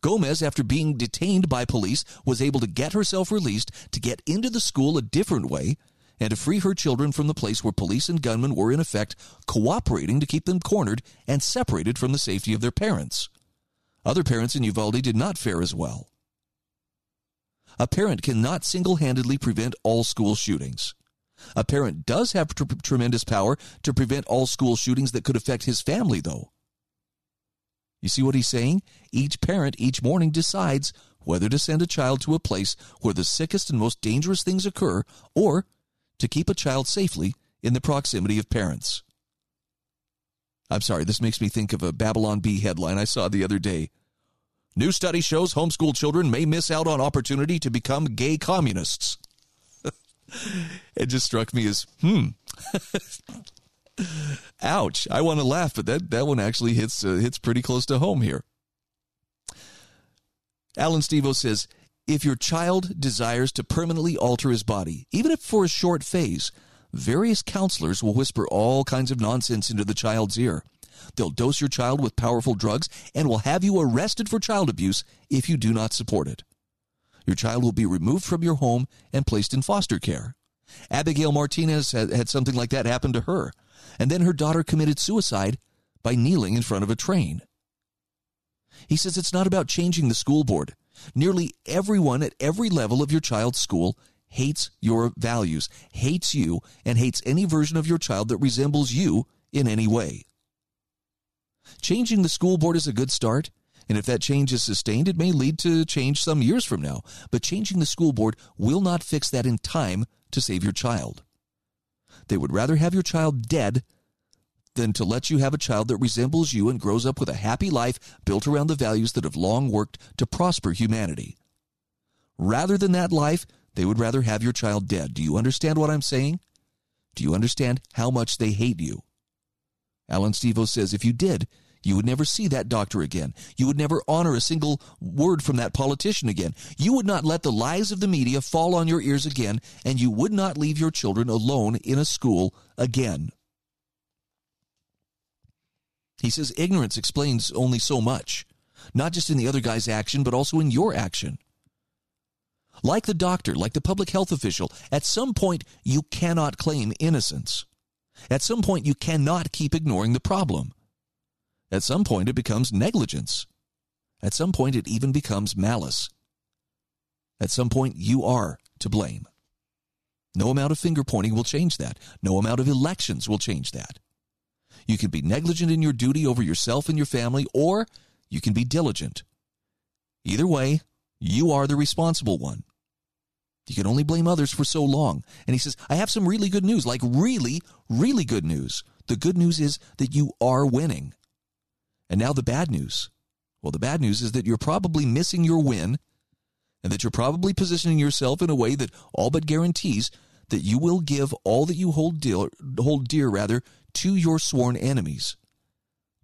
Gomez, after being detained by police, was able to get herself released to get into the school a different way and to free her children from the place where police and gunmen were, in effect, cooperating to keep them cornered and separated from the safety of their parents. Other parents in Uvalde did not fare as well. A parent cannot single handedly prevent all school shootings. A parent does have tr- tremendous power to prevent all school shootings that could affect his family, though. You see what he's saying? Each parent each morning decides whether to send a child to a place where the sickest and most dangerous things occur or to keep a child safely in the proximity of parents. I'm sorry, this makes me think of a Babylon Bee headline I saw the other day. New study shows homeschool children may miss out on opportunity to become gay communists it just struck me as, hmm. Ouch! I want to laugh, but that that one actually hits uh, hits pretty close to home here. Alan Stevo says, if your child desires to permanently alter his body, even if for a short phase, various counselors will whisper all kinds of nonsense into the child's ear. They'll dose your child with powerful drugs and will have you arrested for child abuse if you do not support it. Your child will be removed from your home and placed in foster care. Abigail Martinez had, had something like that happen to her, and then her daughter committed suicide by kneeling in front of a train. He says it's not about changing the school board. Nearly everyone at every level of your child's school hates your values, hates you, and hates any version of your child that resembles you in any way. Changing the school board is a good start, and if that change is sustained, it may lead to change some years from now. But changing the school board will not fix that in time to save your child. They would rather have your child dead than to let you have a child that resembles you and grows up with a happy life built around the values that have long worked to prosper humanity. Rather than that life, they would rather have your child dead. Do you understand what I'm saying? Do you understand how much they hate you? Alan Stevo says if you did, you would never see that doctor again. You would never honor a single word from that politician again. You would not let the lies of the media fall on your ears again, and you would not leave your children alone in a school again. He says ignorance explains only so much, not just in the other guy's action, but also in your action. Like the doctor, like the public health official, at some point you cannot claim innocence. At some point you cannot keep ignoring the problem. At some point it becomes negligence. At some point it even becomes malice. At some point you are to blame. No amount of finger pointing will change that. No amount of elections will change that. You can be negligent in your duty over yourself and your family, or you can be diligent. Either way, you are the responsible one. You can only blame others for so long. And he says, I have some really good news, like really, really good news. The good news is that you are winning. And now the bad news. Well, the bad news is that you're probably missing your win and that you're probably positioning yourself in a way that all but guarantees that you will give all that you hold dear, hold dear rather to your sworn enemies.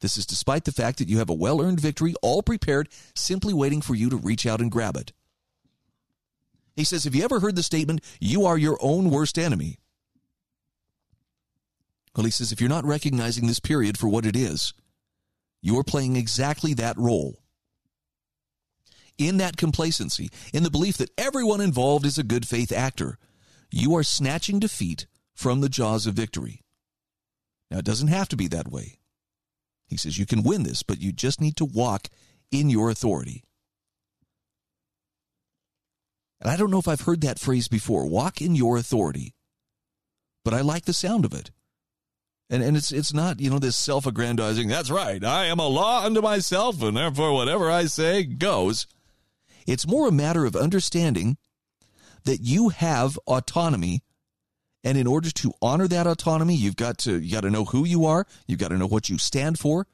This is despite the fact that you have a well earned victory all prepared, simply waiting for you to reach out and grab it. He says, Have you ever heard the statement, you are your own worst enemy? Well, he says, if you're not recognizing this period for what it is, you are playing exactly that role. In that complacency, in the belief that everyone involved is a good faith actor, you are snatching defeat from the jaws of victory. Now, it doesn't have to be that way. He says you can win this, but you just need to walk in your authority. And I don't know if I've heard that phrase before walk in your authority, but I like the sound of it. And, and it's it's not you know this self aggrandizing. That's right. I am a law unto myself, and therefore whatever I say goes. It's more a matter of understanding that you have autonomy and in order to honor that autonomy, you've got to you got to know who you are, you've got to know what you stand for.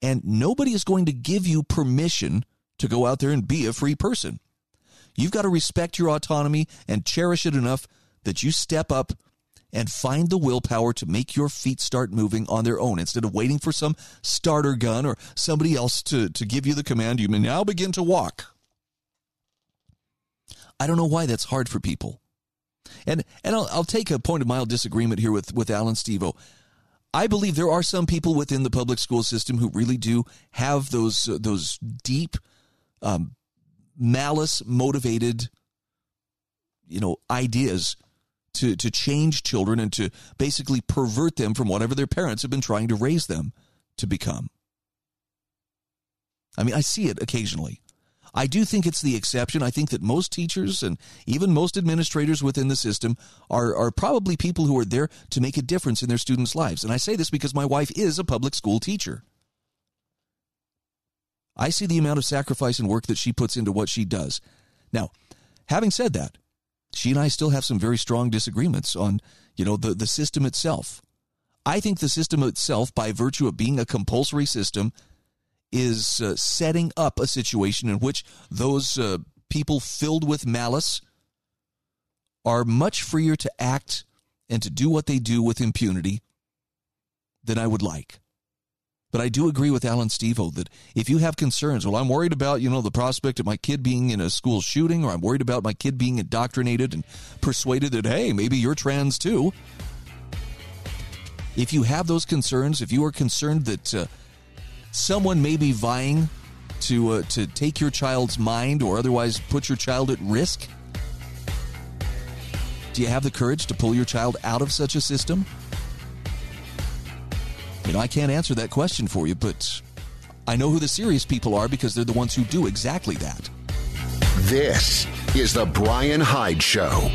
And nobody is going to give you permission to go out there and be a free person. You've got to respect your autonomy and cherish it enough that you step up and find the willpower to make your feet start moving on their own instead of waiting for some starter gun or somebody else to, to give you the command. You may now begin to walk. I don't know why that's hard for people. And and I'll, I'll take a point of mild disagreement here with with Alan Stevo. I believe there are some people within the public school system who really do have those uh, those deep um, malice motivated you know ideas to to change children and to basically pervert them from whatever their parents have been trying to raise them to become. I mean, I see it occasionally. I do think it's the exception. I think that most teachers and even most administrators within the system are, are probably people who are there to make a difference in their students' lives. And I say this because my wife is a public school teacher. I see the amount of sacrifice and work that she puts into what she does. Now, having said that, she and I still have some very strong disagreements on, you know, the, the system itself. I think the system itself, by virtue of being a compulsory system, is uh, setting up a situation in which those uh, people filled with malice are much freer to act and to do what they do with impunity than I would like. But I do agree with Alan Stevo that if you have concerns, well, I'm worried about, you know, the prospect of my kid being in a school shooting, or I'm worried about my kid being indoctrinated and persuaded that, hey, maybe you're trans too. If you have those concerns, if you are concerned that uh, someone may be vying to uh, to take your child's mind or otherwise put your child at risk, do you have the courage to pull your child out of such a system? You know, I can't answer that question for you, but I know who the serious people are because they're the ones who do exactly that. This is the Brian Hyde Show.